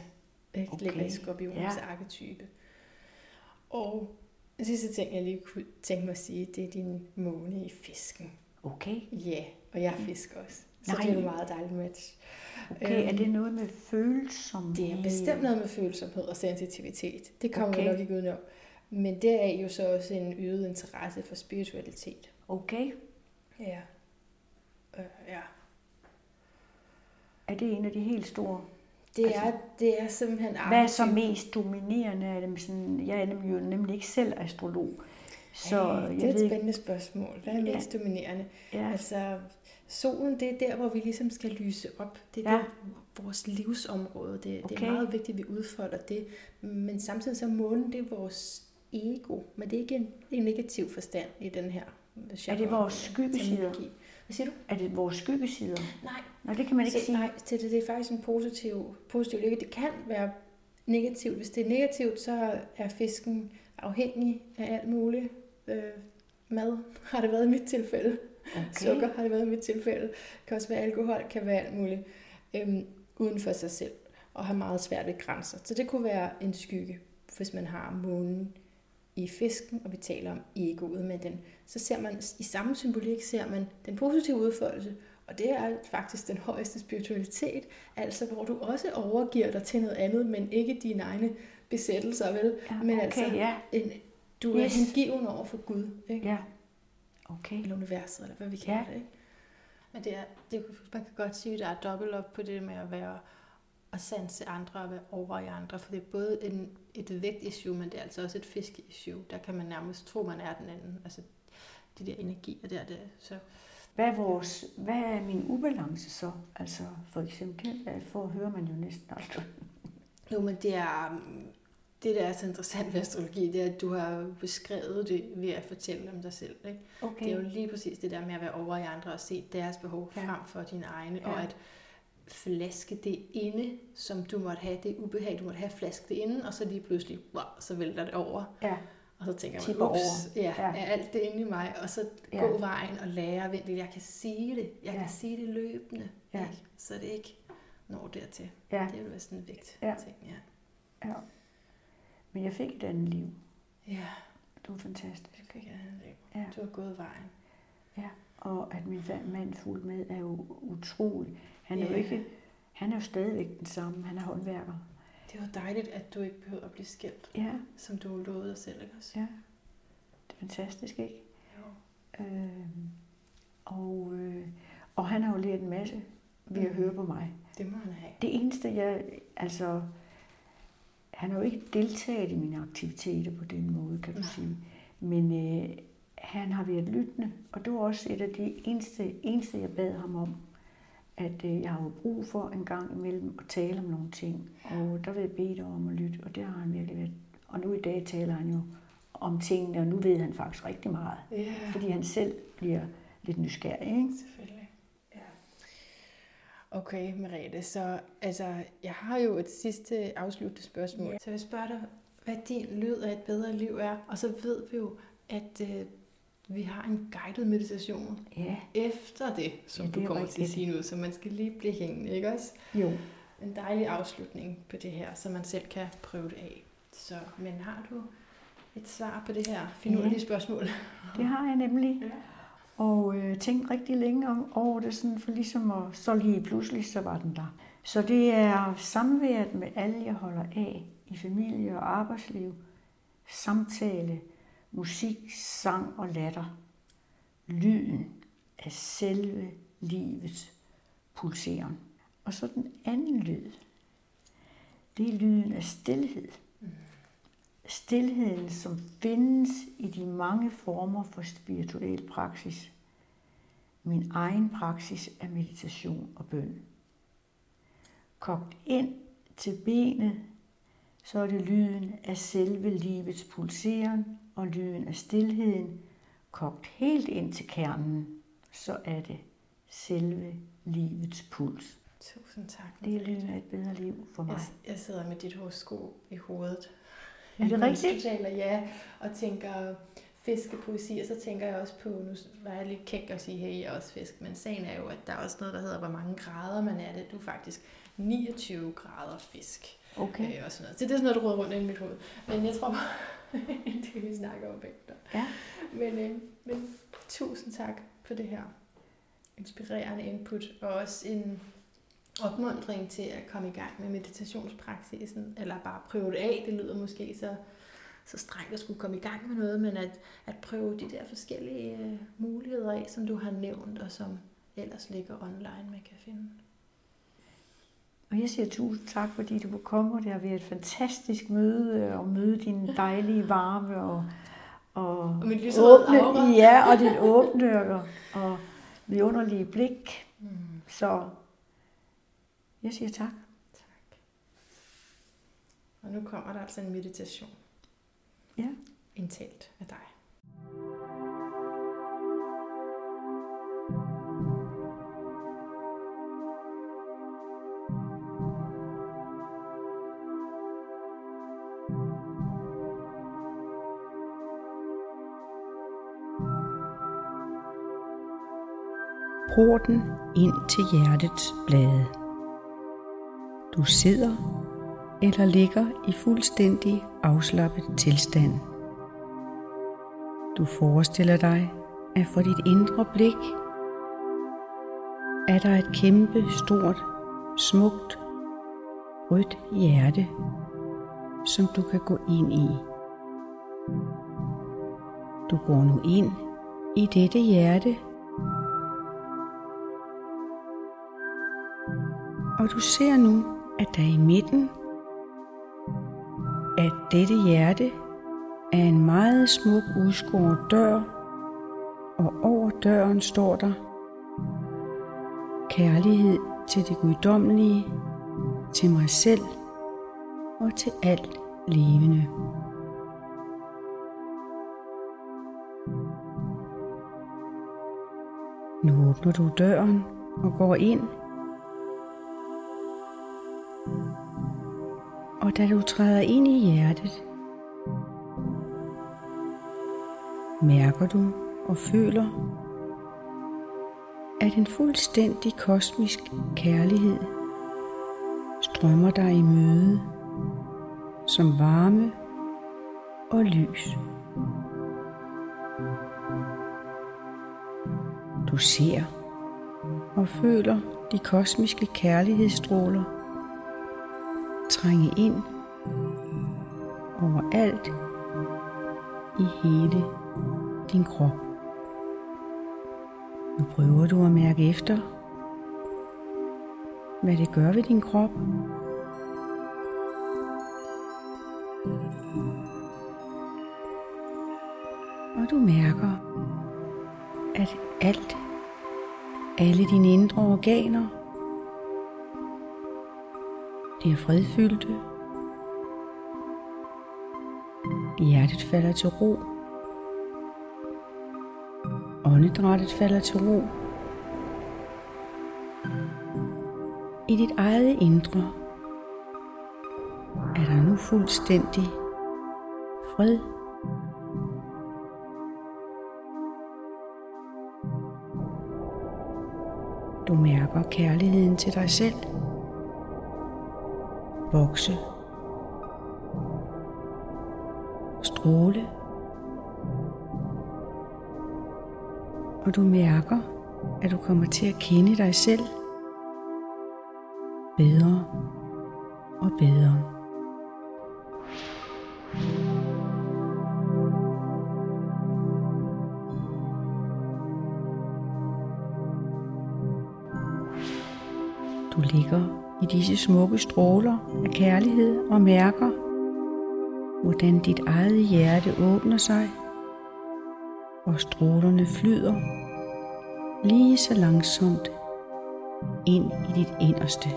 Ikke? Okay. Ligger i skorpionens ja. arketype. Og den sidste ting, jeg lige kunne tænke mig at sige, det er din måne i fisken. Okay. Ja, yeah, og jeg fisker også. Så Nej. det er en meget dejligt match. Okay, øhm, er det noget med følsomhed? Det er bestemt noget med følsomhed og sensitivitet. Det kommer okay. nok ikke udenom. Men det er jo så også en øget interesse for spiritualitet. Okay. Ja. Øh, ja. Er det en af de helt store? Det er, altså, det er simpelthen Hvad er så mest dominerende af dem? Sådan, jeg er nemlig, jo nemlig ikke selv astrolog. Så hey, det er et spændende ikke... spørgsmål. Hvad er mest ja. dominerende? Ja. Altså, solen, det er der, hvor vi ligesom skal lyse op. Det er ja. der, vores livsområde. Det, okay. det er meget vigtigt, at vi udfolder det. Men samtidig så månen, det er vores ego. Men det er ikke en, en negativ forstand i den her. Er det vores skyggesider? Hvad siger du? Er det vores skyggesider? Nej. Nej, det kan man ikke så, sige. Nej, det, det er faktisk en positiv, positiv lykke. Det kan være negativt. Hvis det er negativt, så er fisken afhængig af alt muligt øh, mad, har det været i mit tilfælde. Okay. Sukker har det været i mit tilfælde. Kan også være alkohol, kan være alt muligt. Øhm, uden for sig selv. Og have meget svært ved grænser. Så det kunne være en skygge, hvis man har månen i fisken, og vi taler om egoet med den. Så ser man i samme symbolik, ser man den positive udfoldelse, og det er faktisk den højeste spiritualitet, altså hvor du også overgiver dig til noget andet, men ikke dine egne besættelser, vel? Ja, men okay, altså ja. en, du yes. er hengiven over for Gud, ikke? Ja. Okay. Eller universet, eller hvad vi kalder ja. det, ikke? Men det er, det, man kan godt sige, at der er dobbelt op på det med at være og sanse andre og være over i andre, for det er både en, et vægt-issue, men det er altså også et fiske-issue. Der kan man nærmest tro, man er den anden. Altså de der energier der. Det, så. Hvad er, vores, hvad er min ubalance så? Altså for eksempel, for hører man jo næsten aldrig. Jo, men det er, det, der er så interessant ved astrologi, det er, at du har beskrevet det ved at fortælle om dig selv. Ikke? Okay. Det er jo lige præcis det der med at være over i andre og se deres behov ja. frem for dine egne, ja. og at flaske det inde, som du måtte have, det ubehag, du måtte have, flaske det inde, og så lige pludselig, wow, så vælter det over. Ja. Og så tænker man, Tipper ups, over. ja, Ja. er alt det inde i mig? Og så Ja. gå vejen og lære, vent jeg kan sige det. Jeg Ja. kan sige det løbende. Ja. Ikke? Så det ikke når dertil. Ja. Det vil være sådan en vægt Ja. ting. Ja. ja. Men jeg fik et andet liv. ja, Det var fantastisk. det kan jeg have Ja. Du har gået vejen. Ja, og at min mand fulgte med er jo utrolig. Han er jo Ja. ikke, han er jo stadigvæk den samme. Han er håndværker. Det var dejligt, at du ikke behøver at blive skilt, Ja, som du lovede dig selv, ikke også? ja. Det er fantastisk, ikke? Jo. Øh, og, øh, og han har jo lært en masse ved at Mhm. høre på mig. Det må han have. Det eneste, jeg... Altså, han har jo ikke deltaget i mine aktiviteter på den måde, kan du Nej. sige. Men øh, han har været lyttende, og det var også et af de eneste, eneste jeg bad ham om. At øh, jeg har jo brug for en gang imellem at tale om nogle ting. Og der vil jeg bede dig om at lytte, og det har han virkelig været. Og nu i dag taler han jo om tingene, og nu ved han faktisk rigtig meget. Ja, Fordi han selv bliver lidt nysgerrig, ikke? selvfølgelig. Okay, Merete, så altså, jeg har jo et sidste afsluttende spørgsmål. Ja. Så jeg spørger dig, hvad din lyd af et bedre liv er, og så ved vi jo, at øh, vi har en guided meditation Ja, efter det, som Ja, det du er kommer til at rigtigt. sige nu, så man skal lige blive hængende, ikke også? jo. En dejlig afslutning på det her, så man selv kan prøve det af. Så, men har du et svar på det her finurlige Ja. spørgsmål? Det har jeg nemlig. Ja. Og øh, tænkte rigtig længe om, over det, sådan for ligesom at, så lige pludselig, så var den der. Så det er samværet med alle, jeg holder af i familie og arbejdsliv, samtale, musik, sang og latter. Lyden af selve livets pulseren. Og så den anden lyd, det er lyden af stillhed. Stilheden, som findes i de mange former for spirituel praksis. Min egen praksis er meditation og bøn. Kogt ind til benet, så er det lyden af selve livets pulseren og lyden af stillheden. Kogt helt ind til kernen, så er det selve livets puls. Tusind tak. Det er lyden af et bedre liv for mig. Jeg, jeg sidder med dit horoskop i hovedet. Er det rigtigt? Taler, ja, og tænker fiskepoesi, og så tænker jeg også på, nu var jeg lidt kæk at sige, hey, jeg er også fisk, men sagen er jo, at der er også noget, der hedder, hvor mange grader man er det. Du er faktisk 29 grader fisk. Okay. Øh, og sådan noget. Så det er sådan noget, der råder rundt i mit hoved. Men jeg tror bare, det kan vi snakke om bagefter. Ja. Men, øh, men tusind tak for det her inspirerende input, og også en opmundring til at komme i gang med meditationspraksisen, eller bare prøve det af. Det lyder måske så, så strengt at skulle komme i gang med noget, men at, at prøve de der forskellige øh, muligheder af, som du har nævnt, og som ellers ligger online, man kan finde. Og jeg siger tusind tak, fordi du kunne komme, og det har været et fantastisk møde, og møde din dejlige varme, og, og, Og mit åbne, aura. ja, og dit åbne, og, og vidunderlige blik. Mm. Så jeg siger tak. Tak. Og nu kommer der altså en meditation. Ja. Indtalt af dig. Porten ind til hjertets blade. Du sidder eller ligger i fuldstændig afslappet tilstand. Du forestiller dig, at for dit indre blik er der et kæmpe, stort, smukt, rødt hjerte, som du kan gå ind i. Du går nu ind i dette hjerte, og du ser nu, at der i midten af dette hjerte er en meget smuk udskåret dør, og over døren står der kærlighed til det guddommelige, til mig selv og til alt levende. Nu åbner du døren og går ind Og da du træder ind i hjertet, mærker du og føler, at en fuldstændig kosmisk kærlighed strømmer dig i møde som varme og lys. Du ser og føler de kosmiske kærlighedsstråler trænge ind overalt i hele din krop. Nu prøver du at mærke efter, hvad det gør ved din krop. Og du mærker, at alt, alle dine indre organer, de er fredfyldte. Hjertet falder til ro. Åndedrættet falder til ro. I dit eget indre er der nu fuldstændig fred. Du mærker kærligheden til dig selv vokse, stråle, og du mærker, at du kommer til at kende dig selv bedre og bedre. Du ligger i disse smukke stråler af kærlighed og mærker, hvordan dit eget hjerte åbner sig, og strålerne flyder lige så langsomt ind i dit inderste.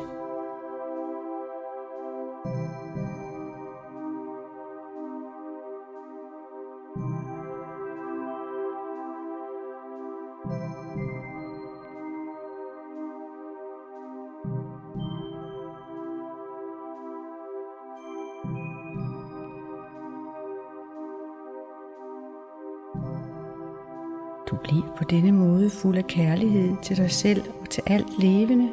Fuld af kærlighed til dig selv og til alt levende.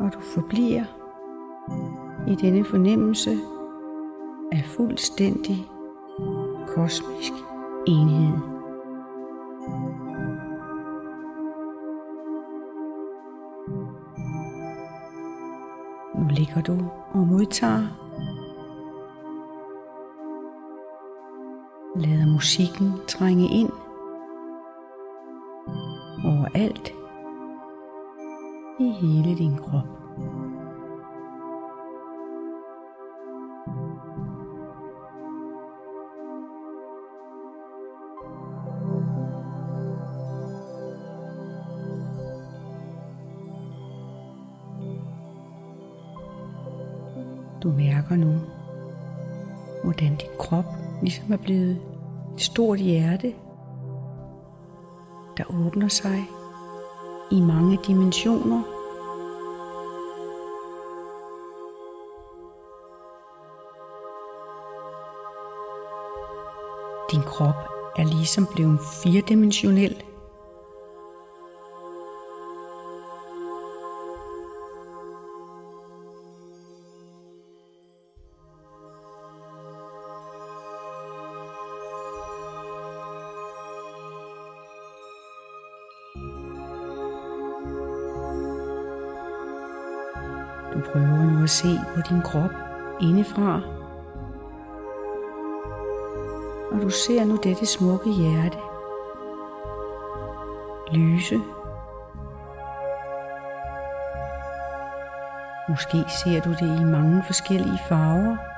Og du forbliver i denne fornemmelse af fuldstændig kosmisk enhed. Nu ligger du og modtager musikken trænge ind overalt i hele din krop. Du mærker nu, hvordan din krop ligesom er blevet et stort hjerte, der åbner sig i mange dimensioner. Din krop er ligesom blevet firedimensionel. Din krop indefra. Og du ser nu dette smukke hjerte lyse. Måske ser du det i mange forskellige farver.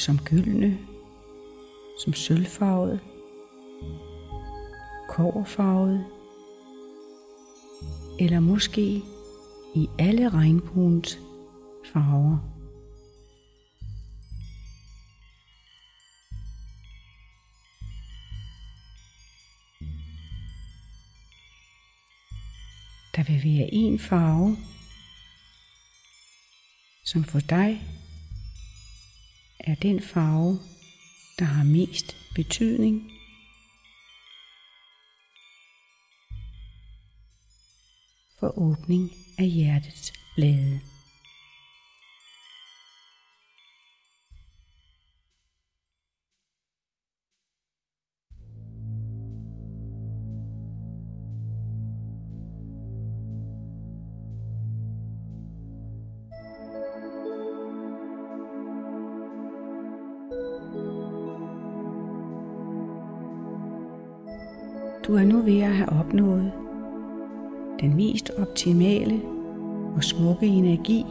som gyldne, som sølvfarvet, koverfarvet, eller måske i alle regnbuens farver. Der vil være en farve, som for dig den farve, der har mest betydning. for åbning af hjertets blade. Du er nu ved at have opnået den mest optimale og smukke energi,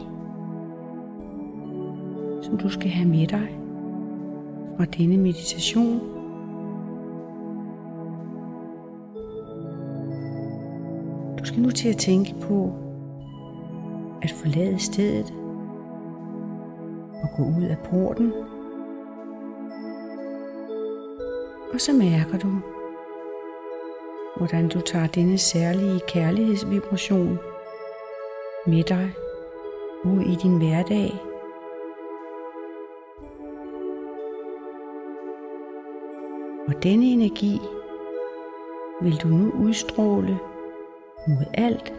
som du skal have med dig fra denne meditation. Du skal nu til at tænke på at forlade stedet og gå ud af porten. Og så mærker du, hvordan du tager denne særlige kærlighedsvibration med dig ud i din hverdag. Og denne energi vil du nu udstråle mod alt,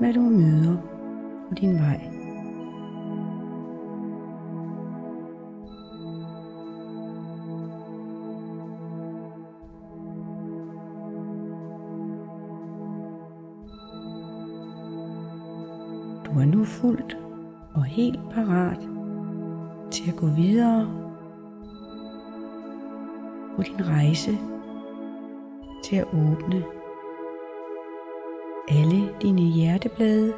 hvad du møder på din vej. Gå videre på din rejse til at åbne alle dine hjerteblade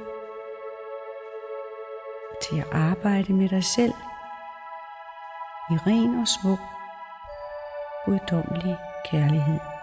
og til at arbejde med dig selv i ren og smuk, guddommelig kærlighed.